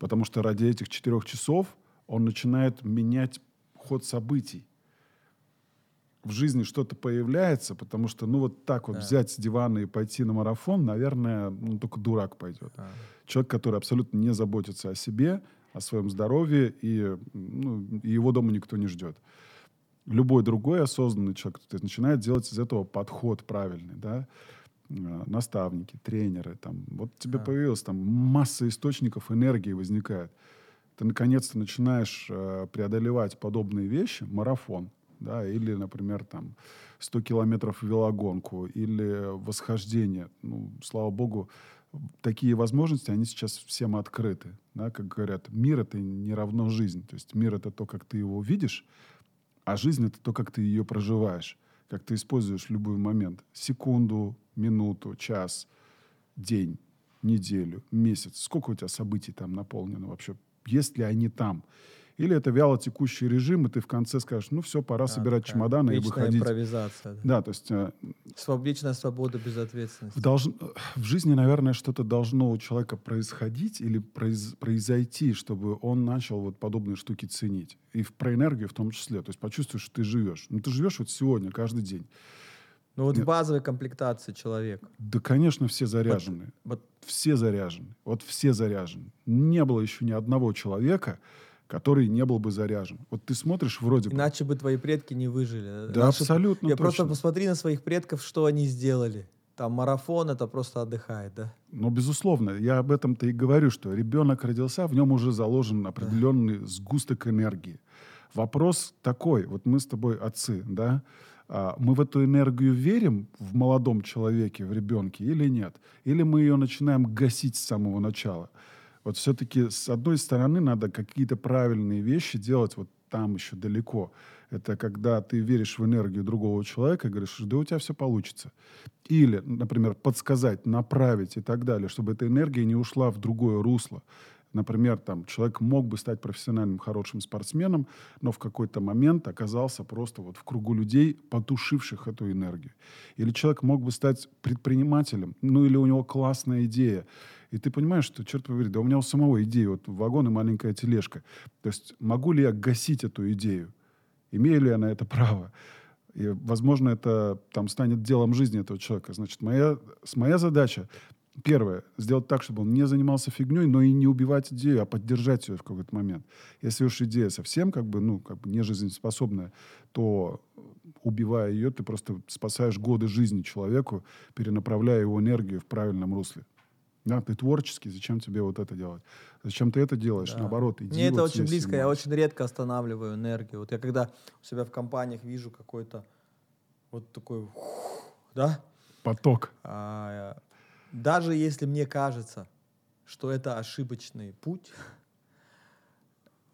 Потому что ради этих 4 часов он начинает менять ход событий. В жизни что-то появляется, потому что, ну, вот так вот Да. взять с дивана и пойти на марафон, наверное, ну, только дурак пойдет. А. Человек, который абсолютно не заботится о себе, о своем здоровье, и, ну, и его дома никто не ждет. Любой другой осознанный человек то есть, начинает делать из этого подход правильный, да, наставники, тренеры, там, вот тебе Да. появилась там масса источников энергии возникает. Ты наконец-то начинаешь э, преодолевать подобные вещи, марафон, да, или, например, там 100 километров велогонку, или восхождение. Ну, слава богу, такие возможности, они сейчас всем открыты. Да, как говорят, мир — это не равно жизнь. То есть мир — это то, как ты его видишь, а жизнь — это то, как ты ее проживаешь, как ты используешь любой момент. Секунду, минуту, час, день, неделю, месяц. Сколько у тебя событий там наполнено вообще? Есть ли они там? Или это вяло текущий режим, и ты в конце скажешь, ну все, пора Да, собирать чемоданы и выходить. импровизация. Да. Да, то есть э, Своб- Вечная свобода без в, ответственности. долж- в жизни, наверное, что-то должно у человека происходить или произ- произойти, чтобы он начал вот подобные штуки ценить. И в- про энергию в том числе. То есть почувствуешь, что ты живешь. Ну, ты живешь вот сегодня, каждый день. Ну вот в Нет. базовой комплектации человека. Да, конечно, все заряжены. Вот Все заряжены. Вот все заряжены. Не было еще ни одного человека, который не был бы заряжен. Вот ты смотришь вроде бы... иначе бы твои предки не выжили. Да, Наши- абсолютно Я просто точно. посмотри на своих предков, что они сделали. Там марафон это просто отдыхает, да? Но, безусловно, я об этом-то и говорю, что ребенок родился, в нем уже заложен определенный сгусток энергии. Вопрос такой, вот мы с тобой отцы, да, а, мы в эту энергию верим в молодом человеке, в ребенке или нет? Или мы ее начинаем гасить с самого начала? Вот все-таки с одной стороны надо какие-то правильные вещи делать вот там еще далеко. Это когда ты веришь в энергию другого человека и говоришь, да у тебя все получится. Или, например, подсказать, направить и так далее, чтобы эта энергия не ушла в другое русло. Например, там, человек мог бы стать профессиональным хорошим спортсменом, но в какой-то момент оказался просто вот в кругу людей, потушивших эту энергию. Или человек мог бы стать предпринимателем, ну или у него классная идея. И ты понимаешь, что, черт побери, да у меня у самого идея, вот вагон и маленькая тележка. То есть могу ли я гасить эту идею? Имею ли я на это право? И, возможно, это там станет делом жизни этого человека. Значит, моя, моя задача Первое, сделать так, чтобы он не занимался фигней, но и не убивать идею, а поддержать ее в какой-то момент. Если уж идея совсем как бы, ну, как бы не жизнеспособная, то убивая ее, ты просто спасаешь годы жизни человеку, перенаправляя его энергию в правильном русле. Да, ты творческий, зачем тебе вот это делать? Зачем ты это делаешь? Да. Наоборот, иди Мне вот это очень близко, я очень редко останавливаю энергию. Вот я когда у себя в компаниях вижу какой-то вот такой, да? Поток. А, даже если мне кажется, что это ошибочный путь,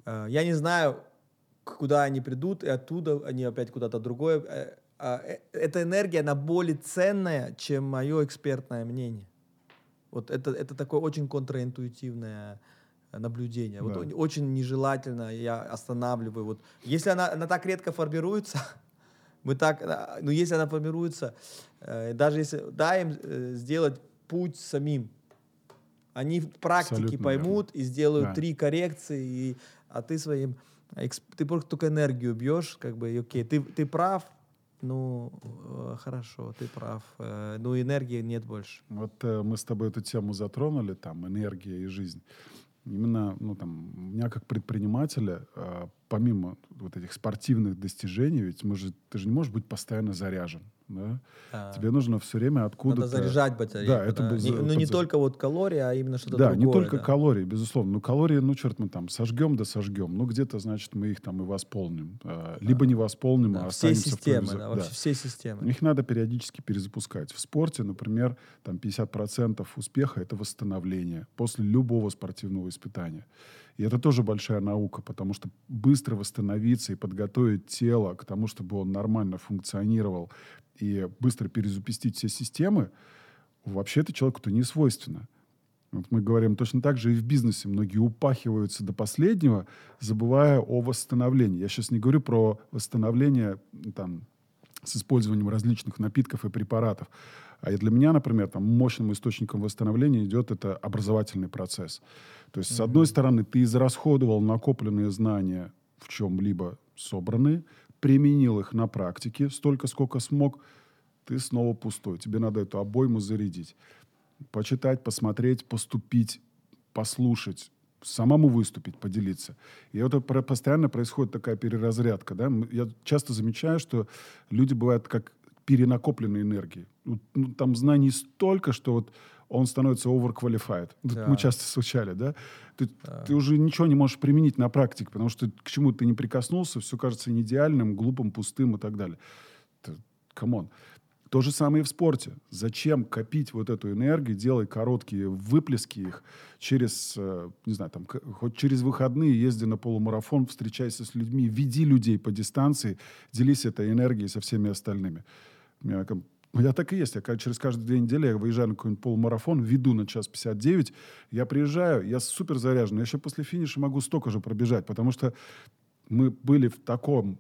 э, я не знаю, куда они придут, и оттуда они опять куда-то другое. Э, а, э, эта энергия, она более ценная, чем мое экспертное мнение. Вот это, это такое очень контраинтуитивное наблюдение. Да. Вот очень нежелательно я останавливаю. Вот если она, она так редко формируется, мы так, ну если она формируется, даже если дай им сделать путь самим. Они в практике Абсолютно поймут верно. и сделают да. три коррекции, и, а ты своим... Ты просто только энергию бьешь, как бы, и окей, ты, ты прав, ну, э, хорошо, ты прав. Э, ну, энергии нет больше. Вот э, мы с тобой эту тему затронули, там, энергия и жизнь. Именно, ну, там, у меня как предпринимателя, э, помимо вот этих спортивных достижений, ведь мы же, ты же не можешь быть постоянно заряжен да? А. Тебе нужно все время откуда-то... Надо заряжать батарейку. Да, это да. Не, ну, не только вот калории, а именно что-то да, другое. Не только да. калории, безусловно. Ну, калории, ну, черт, мы там сожгем да сожгем. Ну, где-то, значит, мы их там и восполним. А, да. Либо не восполним, да, а все системы, да, вообще да. все системы. Их надо периодически перезапускать. В спорте, например, там 50% успеха — это восстановление после любого спортивного испытания. И это тоже большая наука, потому что быстро восстановиться и подготовить тело к тому, чтобы он нормально функционировал, и быстро перезапустить все системы, вообще это человеку-то не свойственно. Вот мы говорим точно так же и в бизнесе. Многие упахиваются до последнего, забывая о восстановлении. Я сейчас не говорю про восстановление там, с использованием различных напитков и препаратов. А для меня, например, там, мощным источником восстановления идет это образовательный процесс. То есть, mm-hmm. с одной стороны, ты израсходовал накопленные знания в чем-либо собранные, применил их на практике столько, сколько смог, ты снова пустой. Тебе надо эту обойму зарядить. Почитать, посмотреть, поступить, послушать, самому выступить, поделиться. И это постоянно происходит такая переразрядка. Да? Я часто замечаю, что люди бывают как перенакопленной энергии. Ну, там знаний столько, что вот он становится overqualified. Да. Мы часто случали, да? Ты, да. ты уже ничего не можешь применить на практике, потому что к чему ты не прикоснулся, все кажется неидеальным, глупым, пустым и так далее. Come on. То же самое и в спорте. Зачем копить вот эту энергию, делай короткие выплески их через, э, не знаю, там, хоть через выходные езди на полумарафон, встречайся с людьми, веди людей по дистанции, делись этой энергией со всеми остальными. Я у меня так и есть. Я через каждые две недели я выезжаю на какой-нибудь полумарафон, веду на час 59. Я приезжаю, я супер заряжен. Я еще после финиша могу столько же пробежать, потому что мы были в таком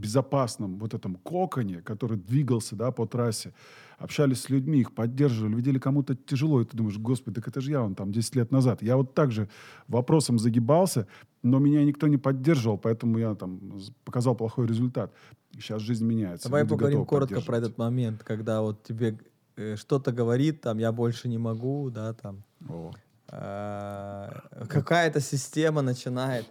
безопасном вот этом коконе, который двигался да, по трассе, общались с людьми, их поддерживали, видели кому-то тяжело, и ты думаешь, господи, так это же я, он там 10 лет назад. Я вот так же вопросом загибался, но меня никто не поддерживал, поэтому я там показал плохой результат. Сейчас жизнь меняется. Давай Люди поговорим коротко про этот момент, когда вот тебе э, что-то говорит, там, я больше не могу, да, там. Э, какая-то система начинает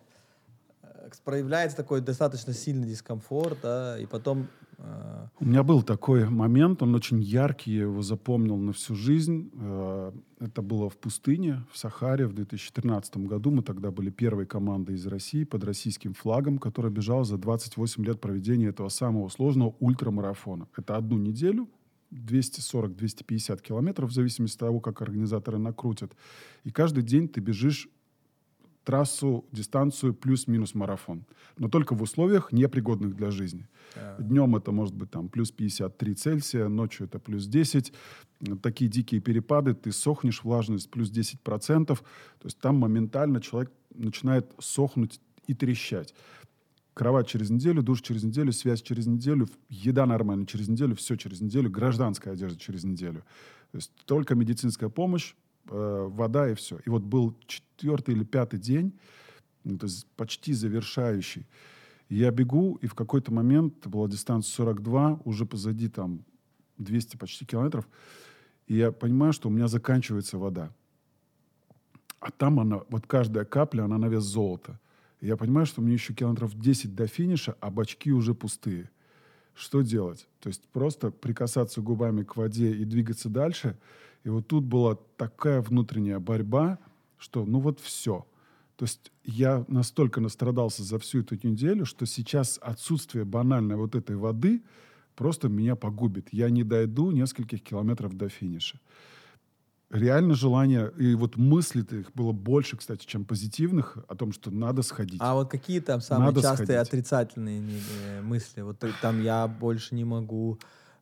проявляется такой достаточно сильный дискомфорт, да, и потом... Э... У меня был такой момент, он очень яркий, я его запомнил на всю жизнь. Э, это было в пустыне, в Сахаре в 2013 году. Мы тогда были первой командой из России под российским флагом, которая бежала за 28 лет проведения этого самого сложного ультрамарафона. Это одну неделю, 240-250 километров, в зависимости от того, как организаторы накрутят. И каждый день ты бежишь трассу, дистанцию плюс-минус марафон. Но только в условиях, непригодных для жизни. Yeah. Днем это может быть там плюс 53 Цельсия, ночью это плюс 10. Такие дикие перепады, ты сохнешь, влажность плюс 10%. То есть там моментально человек начинает сохнуть и трещать. Кровать через неделю, душ через неделю, связь через неделю, еда нормально через неделю, все через неделю, гражданская одежда через неделю. То есть только медицинская помощь, э, вода и все. И вот был четвертый или пятый день, ну, то есть почти завершающий. Я бегу, и в какой-то момент, была дистанция 42, уже позади там 200 почти километров, и я понимаю, что у меня заканчивается вода. А там она, вот каждая капля, она на вес золота. И я понимаю, что мне еще километров 10 до финиша, а бачки уже пустые. Что делать? То есть просто прикасаться губами к воде и двигаться дальше. И вот тут была такая внутренняя борьба, что ну вот все. То есть я настолько настрадался за всю эту неделю, что сейчас отсутствие банальной вот этой воды просто меня погубит. Я не дойду нескольких километров до финиша реально желание, и вот мыслей их было больше, кстати, чем позитивных, о том, что надо сходить. А вот какие там самые надо частые сходить. отрицательные э, мысли? Вот там я больше не могу,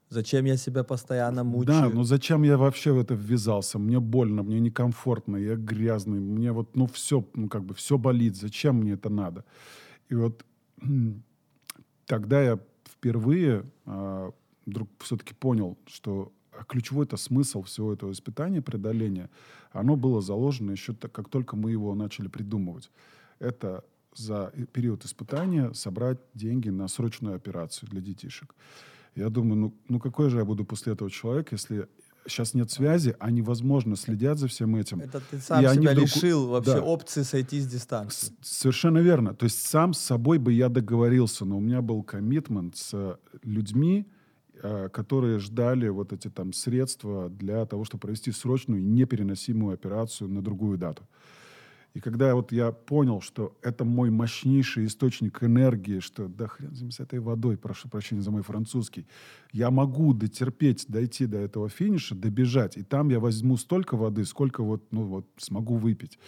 Зачем я себя постоянно мучаю? Да, ну зачем я вообще в это ввязался? Мне больно, мне некомфортно, я грязный, мне вот, ну все, ну как бы все болит, зачем мне это надо? И вот тогда я впервые э, вдруг все-таки понял, что ключевой-то смысл всего этого испытания, преодоления, оно было заложено еще так, как только мы его начали придумывать. Это за период испытания собрать деньги на срочную операцию для детишек. Я думаю, ну, ну какой же я буду после этого человек, если сейчас нет связи, они, возможно, следят за всем этим. Это ты сам и себя вдруг... лишил вообще да. опции сойти с дистанции. С совершенно верно. То есть сам с собой бы я договорился, но у меня был коммитмент с людьми, Э, которые ждали вот эти там средства для того, чтобы провести срочную непереносимую операцию на другую дату. И когда вот я понял, что это мой мощнейший источник энергии, что да хрен с этой водой, прошу прощения за мой французский, я могу дотерпеть, дойти до этого финиша, добежать, и там я возьму столько воды, сколько вот, ну, вот смогу выпить.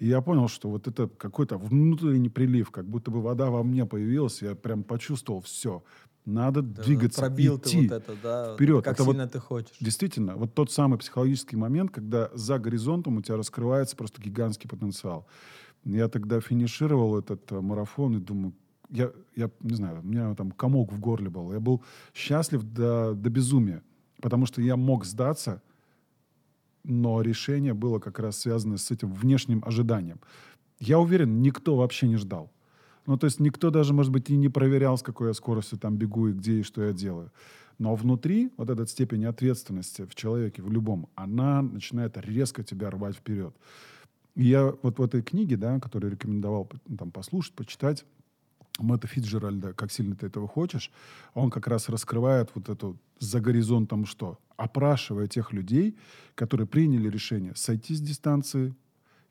И я понял, что вот это какой-то внутренний прилив, как будто бы вода во мне появилась, я прям почувствовал все. Надо да, двигаться, пробил идти ты вот это, да, вперед. Как это сильно вот, ты хочешь. Действительно, вот тот самый психологический момент, когда за горизонтом у тебя раскрывается просто гигантский потенциал. Я тогда финишировал этот а, марафон и думаю, я, я не знаю, у меня там комок в горле был. Я был счастлив до, до безумия, потому что я мог сдаться, но решение было как раз связано с этим внешним ожиданием. Я уверен, никто вообще не ждал. Ну, то есть никто даже, может быть, и не проверял, с какой я скоростью там бегу и где и что я делаю. Но внутри вот эта степень ответственности в человеке, в любом, она начинает резко тебя рвать вперед. И я вот в этой книге, да, которую рекомендовал там, послушать, почитать, Мэтта Фитджеральда «Как сильно ты этого хочешь», он как раз раскрывает вот эту за горизонтом что? Опрашивая тех людей, которые приняли решение сойти с дистанции,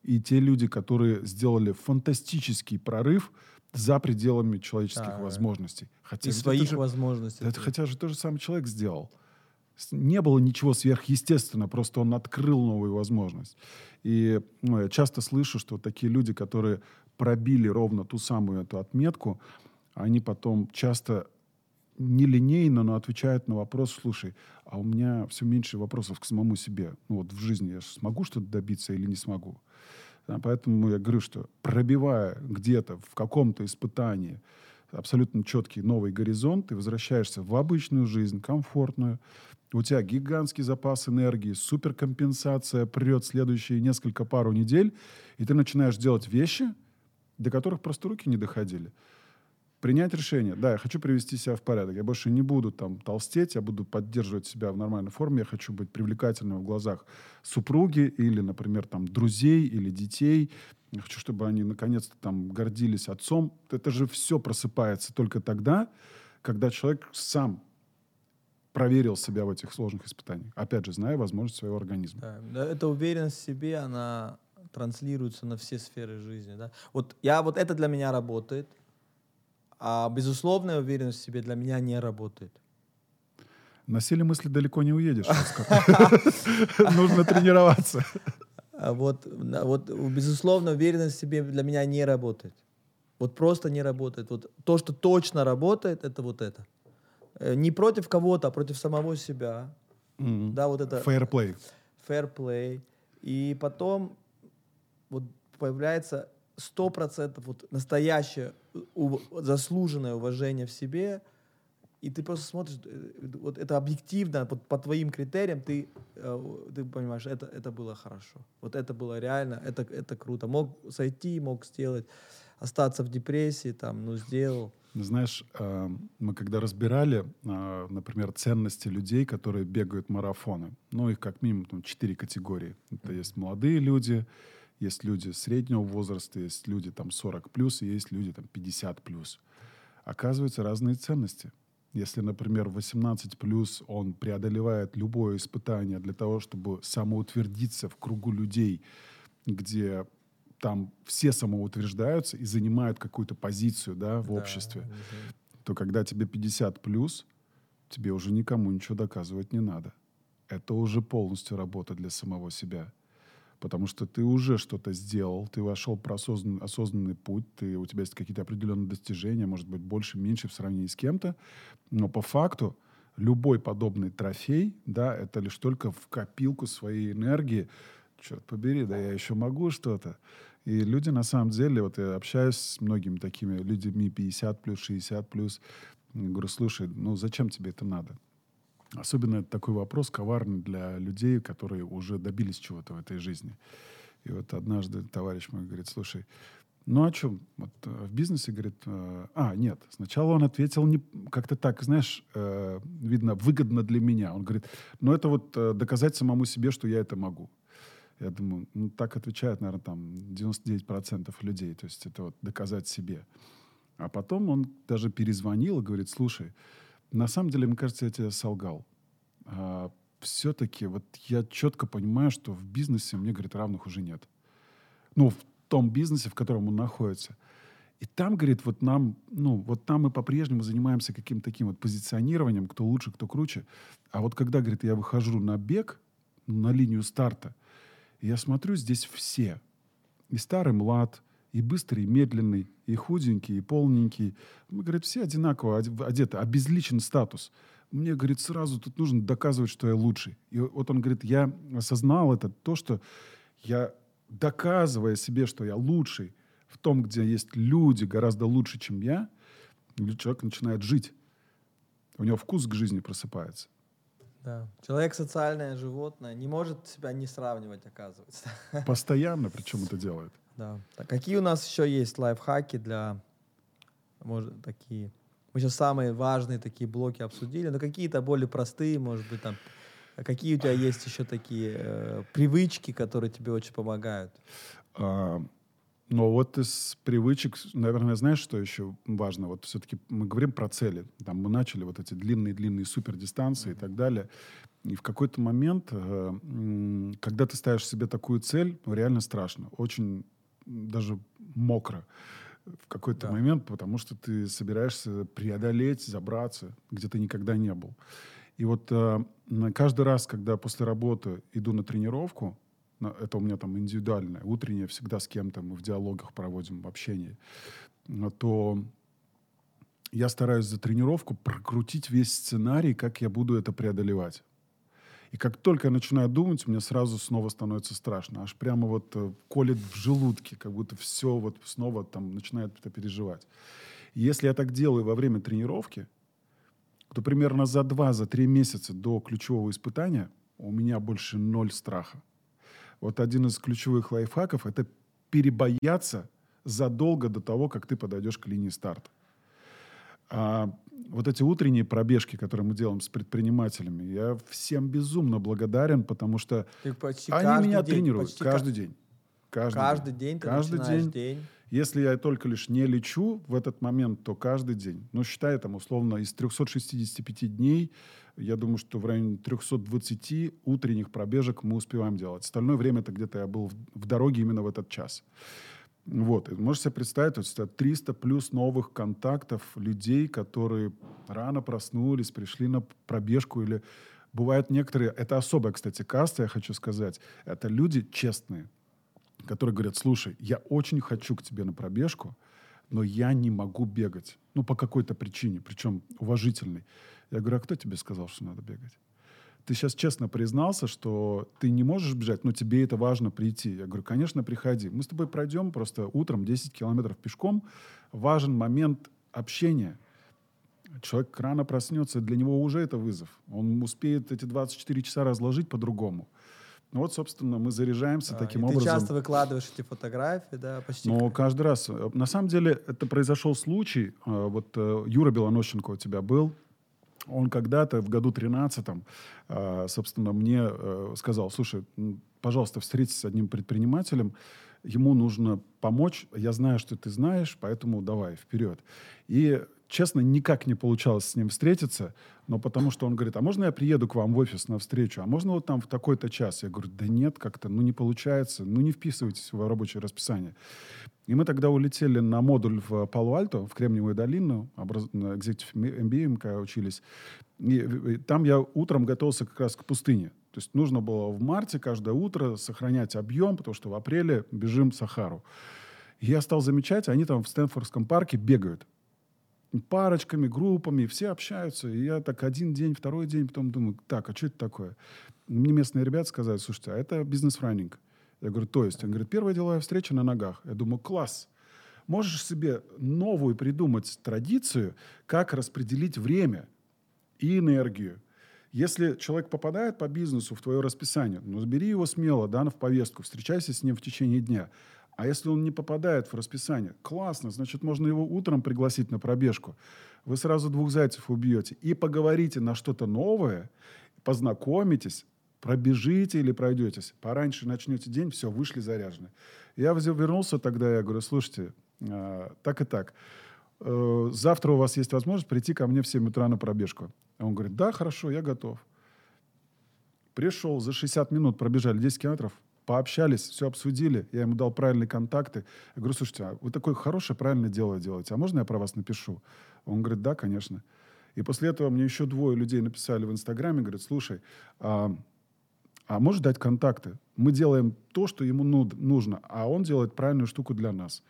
и те люди, которые сделали фантастический прорыв – за пределами человеческих да, возможностей. Хотя и своих же, возможностей. Это, хотя же тоже самый человек сделал. Не было ничего сверхъестественного, просто он открыл новую возможность. И ну, я часто слышу, что такие люди, которые пробили ровно ту самую эту отметку, они потом часто нелинейно, но отвечают на вопрос, слушай, а у меня все меньше вопросов к самому себе. Ну вот в жизни я смогу что-то добиться или не смогу? Поэтому я говорю, что пробивая где-то в каком-то испытании абсолютно четкий новый горизонт, ты возвращаешься в обычную жизнь, комфортную, у тебя гигантский запас энергии, суперкомпенсация прет следующие несколько пару недель, и ты начинаешь делать вещи, до которых просто руки не доходили принять решение. Да, я хочу привести себя в порядок. Я больше не буду там толстеть, я буду поддерживать себя в нормальной форме. Я хочу быть привлекательным в глазах супруги или, например, там друзей или детей. Я хочу, чтобы они наконец-то там гордились отцом. Это же все просыпается только тогда, когда человек сам проверил себя в этих сложных испытаниях. Опять же, зная возможность своего организма. Да, эта уверенность в себе, она транслируется на все сферы жизни. Да? Вот я вот это для меня работает. А безусловная уверенность в себе для меня не работает. На силе мысли далеко не уедешь. Нужно тренироваться. А вот, вот, безусловно, уверенность в себе для меня не работает. Вот просто не работает. Вот то, что точно работает, это вот это. Э, не против кого-то, а против самого себя. Мгм. Да, вот это Fair play. fair play. И потом вот появляется сто процентов вот настоящее ув- заслуженное уважение в себе, и ты просто смотришь, э, вот это объективно, вот по твоим критериям ты, э, ты понимаешь, это, это было хорошо. Вот это было реально, это, это круто. Мог сойти, мог сделать, остаться в депрессии, там, ну, сделал. Знаешь, э, мы когда разбирали, например, ценности людей, которые бегают марафоны, ну, их как минимум там, четыре категории. Это есть молодые люди, есть люди среднего возраста, есть люди там 40 плюс, и есть люди там 50 плюс. Оказываются разные ценности. Если, например, 18 плюс он преодолевает любое испытание для того, чтобы самоутвердиться в кругу людей, где там все самоутверждаются и занимают какую-то позицию да, в Да, обществе, мгм. то когда тебе 50 плюс, тебе уже никому ничего доказывать не надо. Это уже полностью работа для самого себя. Потому что ты уже что-то сделал, ты вошел про осознанный, осознанный путь, ты, у тебя есть какие-то определенные достижения, может быть, больше, меньше в сравнении с кем-то. Но по факту любой подобный трофей, да, это лишь только в копилку своей энергии. Черт побери, да я еще могу что-то. И люди на самом деле, вот я общаюсь с многими такими людьми 50 плюс, 60 плюс, говорю, слушай, ну зачем тебе это надо? Особенно это такой вопрос коварный для людей, которые уже добились чего-то в этой жизни. И вот однажды товарищ мой говорит, слушай, ну о чем? Вот, э, в бизнесе, говорит, э, а, нет. Сначала он ответил не, как-то так, знаешь, э, видно, выгодно для меня. Он говорит, ну это вот э, доказать самому себе, что я это могу. Я думаю, ну так отвечают, наверное, там 99% людей. То есть это вот доказать себе. А потом он даже перезвонил и говорит, слушай, на самом деле, мне кажется, я тебе солгал. все-таки вот я четко понимаю, что в бизнесе мне, говорит, равных уже нет. Ну, в том бизнесе, в котором он находится. И там, говорит, вот нам, ну, вот там мы по-прежнему занимаемся каким-то таким вот позиционированием, кто лучше, кто круче. А вот когда, говорит, я выхожу на бег, на линию старта, я смотрю, здесь все. И старый млад, и быстрый, и медленный, и худенький, и полненький. Мы, говорит, все одинаково оде- одеты, обезличен статус. Мне, говорит, сразу тут нужно доказывать, что я лучший. И вот он говорит, я осознал это, то, что я, доказывая себе, что я лучший, в том, где есть люди гораздо лучше, чем я, человек начинает жить. У него вкус к жизни просыпается. Да. Человек социальное животное, не может себя не сравнивать, оказывается. Постоянно, причем это делает. Да. Так, какие у нас еще есть лайфхаки для, может, такие... Мы сейчас самые важные такие блоки обсудили, но какие-то более простые, может быть, там... а Какие у тебя есть еще такие э, привычки, которые тебе очень помогают? А, но вот из привычек, наверное, знаешь, что еще важно? Вот все-таки мы говорим про цели. Там мы начали вот эти длинные-длинные супердистанции и так далее. И в какой-то момент, э, когда ты ставишь себе такую цель, ну, реально страшно. Очень даже мокро в какой-то Да. момент, потому что ты собираешься преодолеть, забраться, где ты никогда не был. И вот э, каждый раз, когда после работы иду на тренировку, это у меня там индивидуальное, утреннее, всегда с кем-то мы в диалогах проводим, в общении, а, то я стараюсь за тренировку прокрутить весь сценарий, как я буду это преодолевать. И как только я начинаю думать, мне сразу снова становится страшно. Аж прямо вот э, колет в желудке, как будто все вот снова там начинает это переживать. Если я так делаю во время тренировки, то примерно за два, за три месяца до ключевого испытания у меня больше ноль страха. Вот один из ключевых лайфхаков – это перебояться задолго до того, как ты подойдешь к линии старта. А вот эти утренние пробежки, которые мы делаем с предпринимателями, я всем безумно благодарен, потому что они меня день, тренируют каждый ка- день. Каждый, Каждый день ты Каждый день. день. Если я только лишь не лечу в этот момент, то каждый день. Ну, считай, там, условно, из 365 дней, я думаю, что в районе 320 утренних пробежек мы успеваем делать. Остальное время это где-то я был в, в дороге именно в этот час. Вот. И можете себе представить, вот это 300 плюс новых контактов людей, которые рано проснулись, пришли на пробежку или Бывают некоторые, это особая, кстати, каста, я хочу сказать, это люди честные, которые говорят, слушай, я очень хочу к тебе на пробежку, но я не могу бегать. Ну, по какой-то причине, причем уважительной. Я говорю, а кто тебе сказал, что надо бегать? Ты сейчас честно признался, что ты не можешь бежать, но тебе это важно прийти. Я говорю, конечно, приходи. Мы с тобой пройдем просто утром 10 километров пешком. Важен момент общения. Человек рано проснется, для него уже это вызов. Он успеет эти 24 часа разложить по-другому. Ну вот, собственно, мы заряжаемся А, таким и образом. Ты часто выкладываешь эти фотографии, да, почти. Но как- каждый раз. э, На самом деле, это произошел случай. э, Вот э, Юра Белонощенко у тебя был. Он когда-то в году 13 собственно, мне э, сказал, слушай, пожалуйста, встретись с одним предпринимателем, ему нужно помочь, я знаю, что ты знаешь, поэтому давай, вперед. И, честно, никак не получалось с ним встретиться, но потому что он говорит, а можно я приеду к вам в офис на встречу, а можно вот там в такой-то час? Я говорю, да нет, как-то, ну не получается, ну не вписывайтесь в рабочее расписание. И мы тогда улетели на модуль в Пало-Альто, в Кремниевую долину, образ... на Executive MBA мы учились. И, и там я утром готовился как раз к пустыне. То есть нужно было в марте каждое утро сохранять объем, потому что в апреле бежим в Сахару. И я стал замечать, они там в Стэнфордском парке бегают. Парочками, группами, все общаются. И я так один день, второй день, потом думаю, так, а что это такое? Мне местные ребята сказали, слушайте, а это бизнес-раннинг. Я говорю, то есть? Он говорит, первая деловая встреча на ногах. Я думаю, класс. Можешь себе новую придумать традицию, как распределить время и энергию. Если человек попадает по бизнесу в твое расписание, ну, забери его смело, да, в повестку, встречайся с ним в течение дня. А если он не попадает в расписание, классно, значит, можно его утром пригласить на пробежку. Вы сразу двух зайцев убьете. И поговорите на что-то новое, познакомитесь, пробежите или пройдетесь. Пораньше начнете день, все, вышли заряжены. Я вернулся тогда, я говорю, слушайте, э, так и так. Э, завтра у вас есть возможность прийти ко мне в 7 утра на пробежку. Он говорит, да, хорошо, я готов. Пришел, за 60 минут пробежали 10 километров, пообщались, все обсудили, я ему дал правильные контакты. Я говорю, слушайте, а вы такое хорошее, правильное дело делаете, а можно я про вас напишу? Он говорит, да, конечно. И после этого мне еще двое людей написали в Инстаграме, говорят, слушай, а, а можешь дать контакты? Мы делаем то, что ему ну- нужно, а он делает правильную штуку для нас.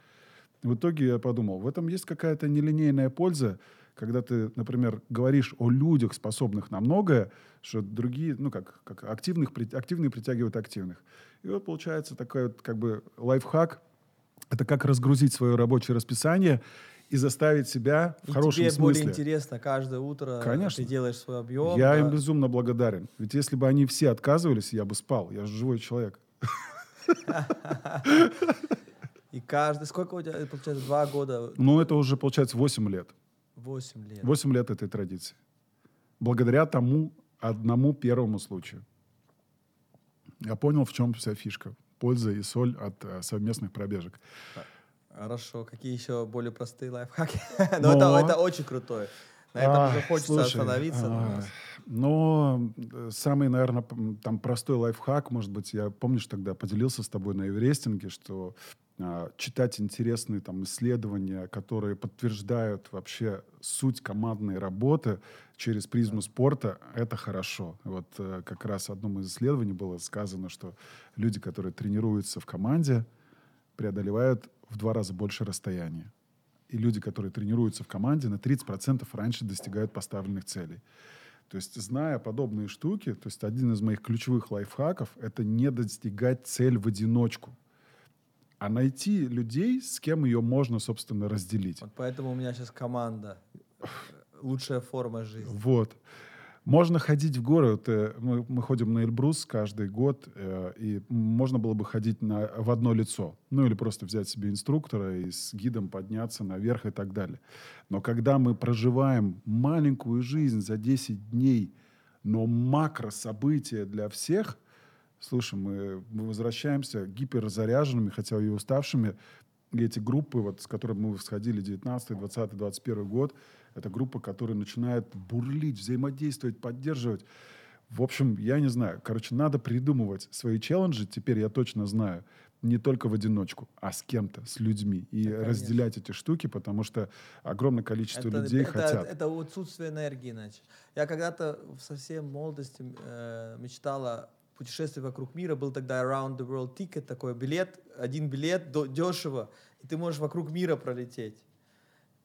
В итоге я подумал, в этом есть какая-то нелинейная польза, когда ты, например, говоришь о людях, способных на многое, что другие, ну как, как активных, активные притягивают активных. И вот получается такой вот как бы лайфхак. Это как разгрузить свое рабочее расписание и заставить себя в И хорошем тебе смысле. более интересно каждое утро Конечно. ты делаешь свой объем. Я да. им безумно благодарен. Ведь если бы они все отказывались, я бы спал. Я же живой человек. И каждый... Сколько у тебя, получается, два года, Ну, это уже, получается, 8 лет. восемь лет. 8 лет этой традиции. Благодаря тому одному первому случаю. Я понял, в чем вся фишка. Польза и соль от э, совместных пробежек. Хорошо. Какие еще более простые лайфхаки? Но- Но это, это очень крутое. На этом А, уже хочется слушай, остановиться. а, Но э, самый, наверное, там простой лайфхак, может быть, я, помнишь, тогда поделился с тобой на Эверестинге, что читать интересные там исследования, которые подтверждают вообще суть командной работы через призму спорта, это хорошо. Вот э, как раз в одном из исследований было сказано, что люди, которые тренируются в команде, преодолевают в два раза больше расстояния. И люди, которые тренируются в команде, на 30% раньше достигают поставленных целей. То есть, зная подобные штуки, то есть один из моих ключевых лайфхаков — это не достигать цель в одиночку, а найти людей, с кем ее можно, собственно, разделить. Вот поэтому у меня сейчас команда. Лучшая форма жизни. Вот. Можно ходить в горы. Вот, э, мы, мы ходим на Эльбрус каждый год, э, и можно было бы ходить на, в одно лицо. Ну или просто взять себе инструктора и с гидом подняться наверх и так далее. Но когда мы проживаем маленькую жизнь за 10 дней, но макро события для всех, слушай, мы, мы возвращаемся гиперзаряженными, хотя и уставшими. И эти группы, вот, с которыми мы сходили 19, 20, 21 год, это группа, которая начинает бурлить, взаимодействовать, поддерживать. В общем, я не знаю. Короче, надо придумывать свои челленджи. Теперь я точно знаю. не только в одиночку, а с кем-то, с людьми. И Да, разделять эти штуки, потому что огромное количество это, людей это, хотят. это отсутствие энергии, иначе. Я когда-то в совсем молодости э, мечтала путешествие вокруг мира. Был тогда Around the World Ticket, такой билет, один билет, до- дешево, и ты можешь вокруг мира пролететь.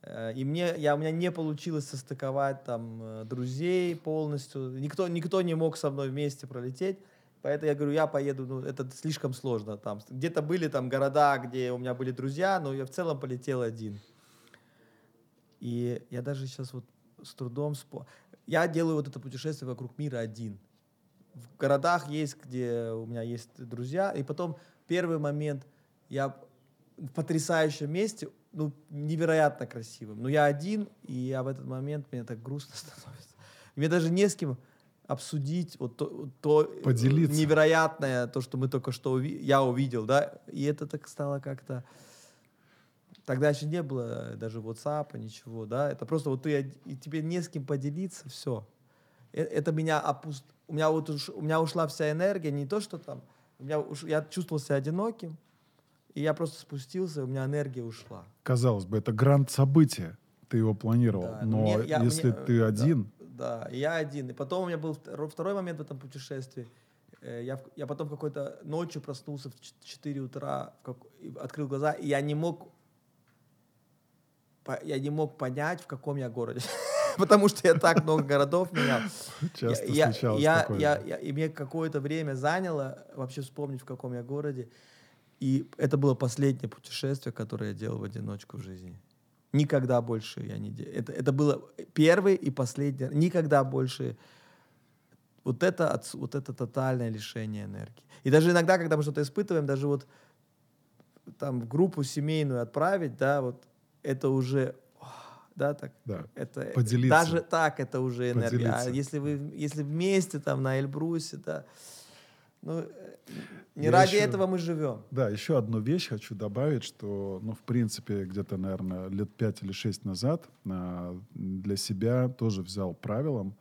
Э, И мне, я, у меня не получилось состыковать там э, друзей полностью. Никто, никто не мог со мной вместе пролететь. Поэтому я говорю, я поеду, ну, это слишком сложно. Там, где-то были там города, где у меня были друзья, но я в целом полетел один. И я даже сейчас вот с трудом спо... Я делаю вот это путешествие вокруг мира один. В городах есть, где у меня есть друзья, и потом первый момент я в потрясающем месте, ну, невероятно красивым. Но я один, и я в этот момент, мне так грустно становится. Мне даже не с кем обсудить вот то, то э, Поделиться. невероятное, то, что мы только что уви- я увидел, да, и это так стало как-то... Тогда еще не было даже WhatsApp, ничего, да, это просто вот ты, и тебе не с кем поделиться, все. Это меня опуст... У меня вот уж- у меня ушла вся энергия, не то, что там... У меня уж... Я чувствовал себя одиноким, и я просто спустился, у меня энергия ушла. Казалось бы, это гранд событие. Ты его планировал. Да, Но мне- я- если мне, ты один, Да, и я один. И потом у меня был второй, момент в этом путешествии. Э, Я, я потом какой-то ночью проснулся в ч- 4 утра, как- открыл глаза, и я не мог я не мог понять, в каком я городе. Потому что я так много городов менял. часто Я- случалось я- такое. я- я- И мне какое-то время заняло вообще вспомнить, в каком я городе. И это было последнее путешествие, которое я делал в одиночку в жизни. Никогда больше я не делал. Это, это было первый и последний. Никогда больше. Вот это, вот это тотальное лишение энергии. И даже иногда, когда мы что-то испытываем, даже вот там в группу семейную отправить, да, вот это уже, да, так, Да. это Поделиться. даже так это уже энергия. А Поделиться. если вы, если вместе там на Эльбрусе, да, ну, э, не Я ради еще- этого мы живем. Да, еще одну вещь хочу добавить, что, ну, в принципе, где-то, наверное, лет пять или шесть назад а, для себя тоже взял правилом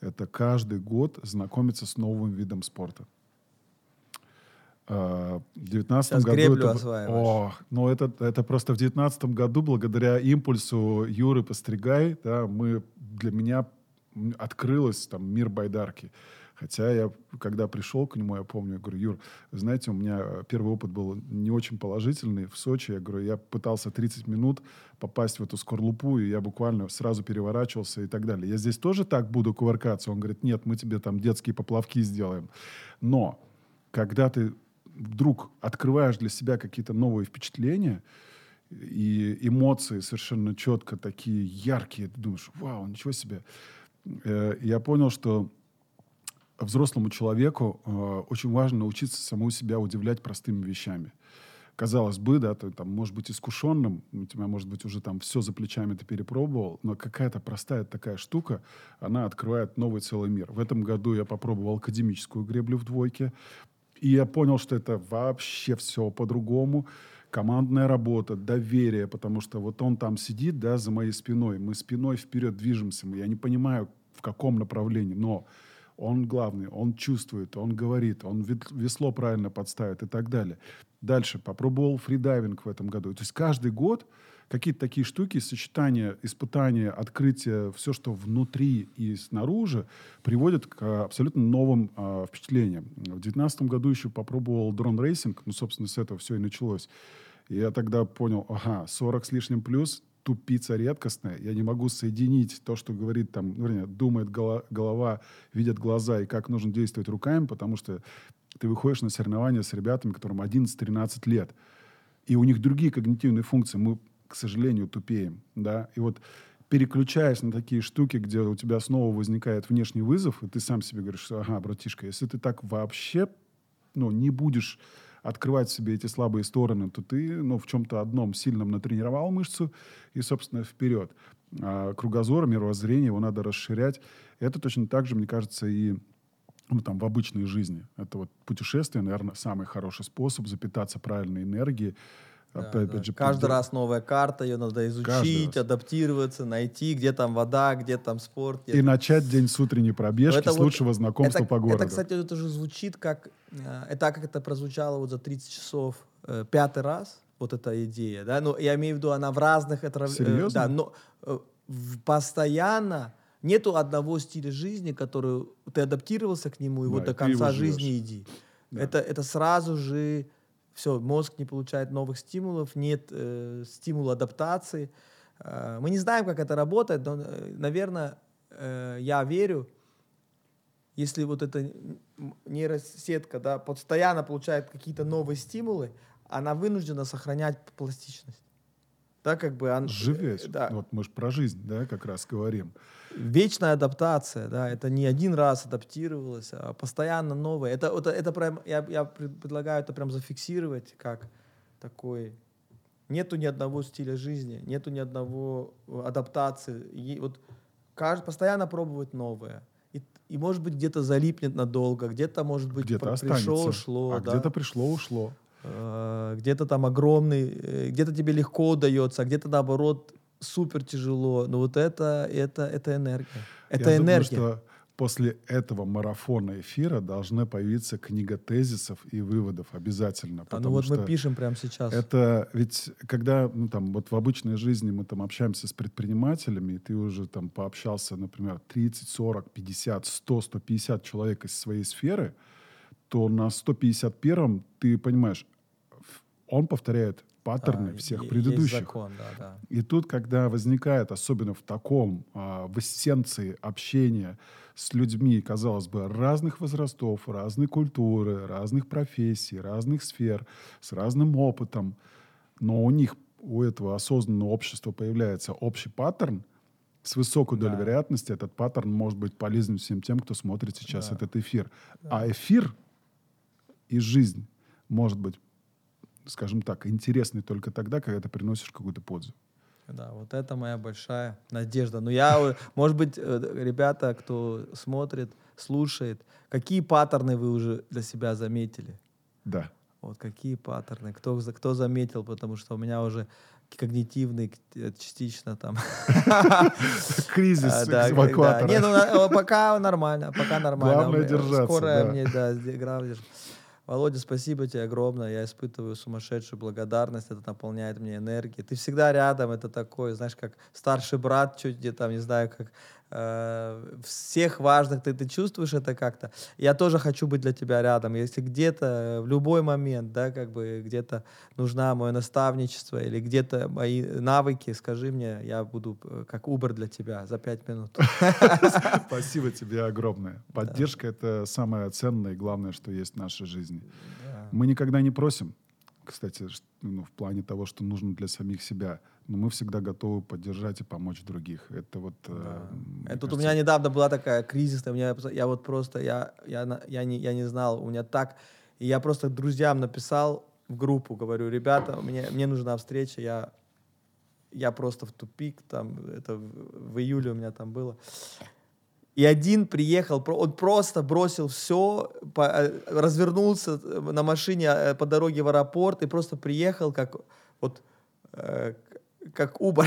это каждый год знакомиться с новым видом спорта. А, В девятнадцатом Сейчас году греблю это... О, ну это, это просто в девятнадцатом году, благодаря импульсу Юры Постригай, да, мы, для меня открылось там мир байдарки. Хотя я, когда пришел к нему, я помню, я говорю, Юр, вы знаете, у меня первый опыт был не очень положительный в Сочи. Я говорю, я пытался 30 минут попасть в эту скорлупу, и я буквально сразу переворачивался и так далее. Я здесь тоже так буду кувыркаться? Он говорит, нет, мы тебе там детские поплавки сделаем. Но когда ты вдруг открываешь для себя какие-то новые впечатления, и эмоции совершенно четко такие яркие, ты думаешь, вау, ничего себе. Э, Я понял, что взрослому человеку э, очень важно научиться самому себя удивлять простыми вещами. Казалось бы, да, ты там, может быть, искушенным, у тебя, может быть, уже там все за плечами ты перепробовал, но какая-то простая такая штука, она открывает новый целый мир. В этом году я попробовал академическую греблю в двойке, и я понял, что это вообще все по-другому. Командная работа, доверие, потому что вот он там сидит, да, за моей спиной, мы спиной вперед движемся, я не понимаю, в каком направлении, но он главный, он чувствует, он говорит, он весло правильно подставит и так далее. Дальше попробовал фридайвинг в этом году. То есть каждый год какие-то такие штуки, сочетание, испытания, открытие, все, что внутри и снаружи, приводит к а, абсолютно новым а, впечатлениям. В 2019 году еще попробовал drone racing, ну, собственно, с этого все и началось. Я тогда понял, ага, 40 с лишним плюс, тупица редкостная, я не могу соединить то, что говорит там, ну, вернее, думает голова, голова, видят глаза и как нужно действовать руками, потому что ты выходишь на соревнования с ребятами, которым 11-13 лет, и у них другие когнитивные функции, мы, к сожалению, тупеем, да, и вот переключаясь на такие штуки, где у тебя снова возникает внешний вызов, и ты сам себе говоришь, что, ага, братишка, если ты так вообще, ну, не будешь открывать себе эти слабые стороны, то ты, ну, в чем-то одном сильном натренировал мышцу и, собственно, вперед. А кругозор, мировоззрение, его надо расширять. Это точно так же, мне кажется, и ну, там, в обычной жизни. Это вот путешествие, наверное, самый хороший способ запитаться правильной энергией, Да, опять, да. же, Каждый раз новая карта, ее надо изучить, адаптироваться, найти, где там вода, где там спорт. где И начать день с утренней пробежки, это с вот- лучшего знакомства это, по городу. Это, кстати, это же звучит как... э, Это как это прозвучало вот за 30 часов э, пятый раз, вот эта идея, да? Ну, я имею в виду, она в разных... отрав- э, Серьезно? да, но э, постоянно нету одного стиля жизни, который ты адаптировался к нему, и Да, вот до конца жизни иди. Да. Это, это сразу же... Все, мозг не получает новых стимулов, нет э, стимула адаптации. Э, мы не знаем, как это работает, но, э, наверное, э, я верю, если вот эта нейросетка да, постоянно получает какие-то новые стимулы, она вынуждена сохранять пластичность. Да, как бы она, Живешь. Да, Вот мы же про жизнь, да, как раз говорим. вечная адаптация, да, это не один раз адаптировалось, а постоянно новое. Это, это, это прям, я, я пред- предлагаю это прям зафиксировать как такой. Нету ни одного стиля жизни, нету ни одного э, адаптации. И вот кажд- постоянно пробовать новое. И, и может быть где-то залипнет надолго, где-то может быть Где-то пр- останется. пришло, ушло, а да. где-то пришло, ушло. Э, где-то там огромный, э, где-то тебе легко удается, а где-то наоборот супер тяжело. Но вот это, это, это энергия. Это Я энергия. думаю, что после этого марафона эфира должна появиться книга тезисов и выводов обязательно. А, ну вот мы пишем прямо сейчас. Это ведь, когда, ну, там, вот в обычной жизни мы там общаемся с предпринимателями, и ты уже там пообщался, например, 30, 40, 50, 100, 150 человек из своей сферы, то на 151-м ты понимаешь, он повторяет паттерны Да, всех предыдущих. Закон, да, да. И тут, когда возникает, особенно в таком, а, в эссенции общения с людьми, казалось бы, разных возрастов, разной культуры, разных профессий, разных сфер, с разным опытом, но у них, у этого осознанного общества появляется общий паттерн, с высокой долей Да. вероятности этот паттерн может быть полезен всем тем, кто смотрит сейчас Да. этот эфир. А эфир и жизнь может быть, скажем так, интересный только тогда, когда ты приносишь какую-то пользу. Да, вот это моя большая надежда. Но я, э, может быть, э, ребята, кто смотрит, слушает, какие паттерны вы уже для себя заметили? Да. Вот какие паттерны, кто, кто заметил, потому что у меня уже когнитивный э, частично там. Кризис А, эвакуатора. да. Не, ну пока нормально, пока нормально. Главное держаться, Скоро мне, да, сде- главное держ- Володя, спасибо тебе огромное. Я испытываю сумасшедшую благодарность. Это наполняет мне энергией. Ты всегда рядом. Это такой, знаешь, как старший брат, чуть где там, не знаю, как всех важных. Ты, ты чувствуешь это как-то. Я тоже хочу быть для тебя рядом. Если где-то э, в любой момент, да, как бы где-то нужна мое наставничество или где-то мои навыки, скажи мне, я буду э, как Uber для тебя за пять минут. Спасибо тебе огромное. Поддержка — это самое ценное и главное, что есть в нашей жизни. Мы никогда не просим, кстати, ну, в плане того, что нужно для самих себя, но мы всегда готовы поддержать и помочь других. Это вот... э, Да. мне Это тут у кажется, меня недавно была такая кризисная, у меня, я вот просто, я, я, я, не, я не знал, у меня так, и я просто друзьям написал в группу, говорю, ребята, мне, мне нужна встреча, я, я просто в тупик, там, это в, в июле у меня там было. И один приехал, он просто бросил все, развернулся на машине э, по дороге в аэропорт и просто приехал как вот э, как Uber.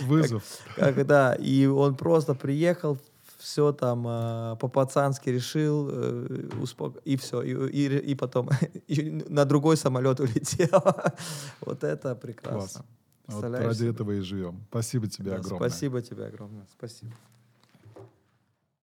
Вызов. Как, да, и он просто приехал, все там э, по-пацански решил, э, успок- и все, и, и, и потом и на другой самолет улетел. вот это прекрасно. Класс. Вот ради этого и живем. Спасибо тебе Да, огромное. Спасибо тебе огромное. Спасибо.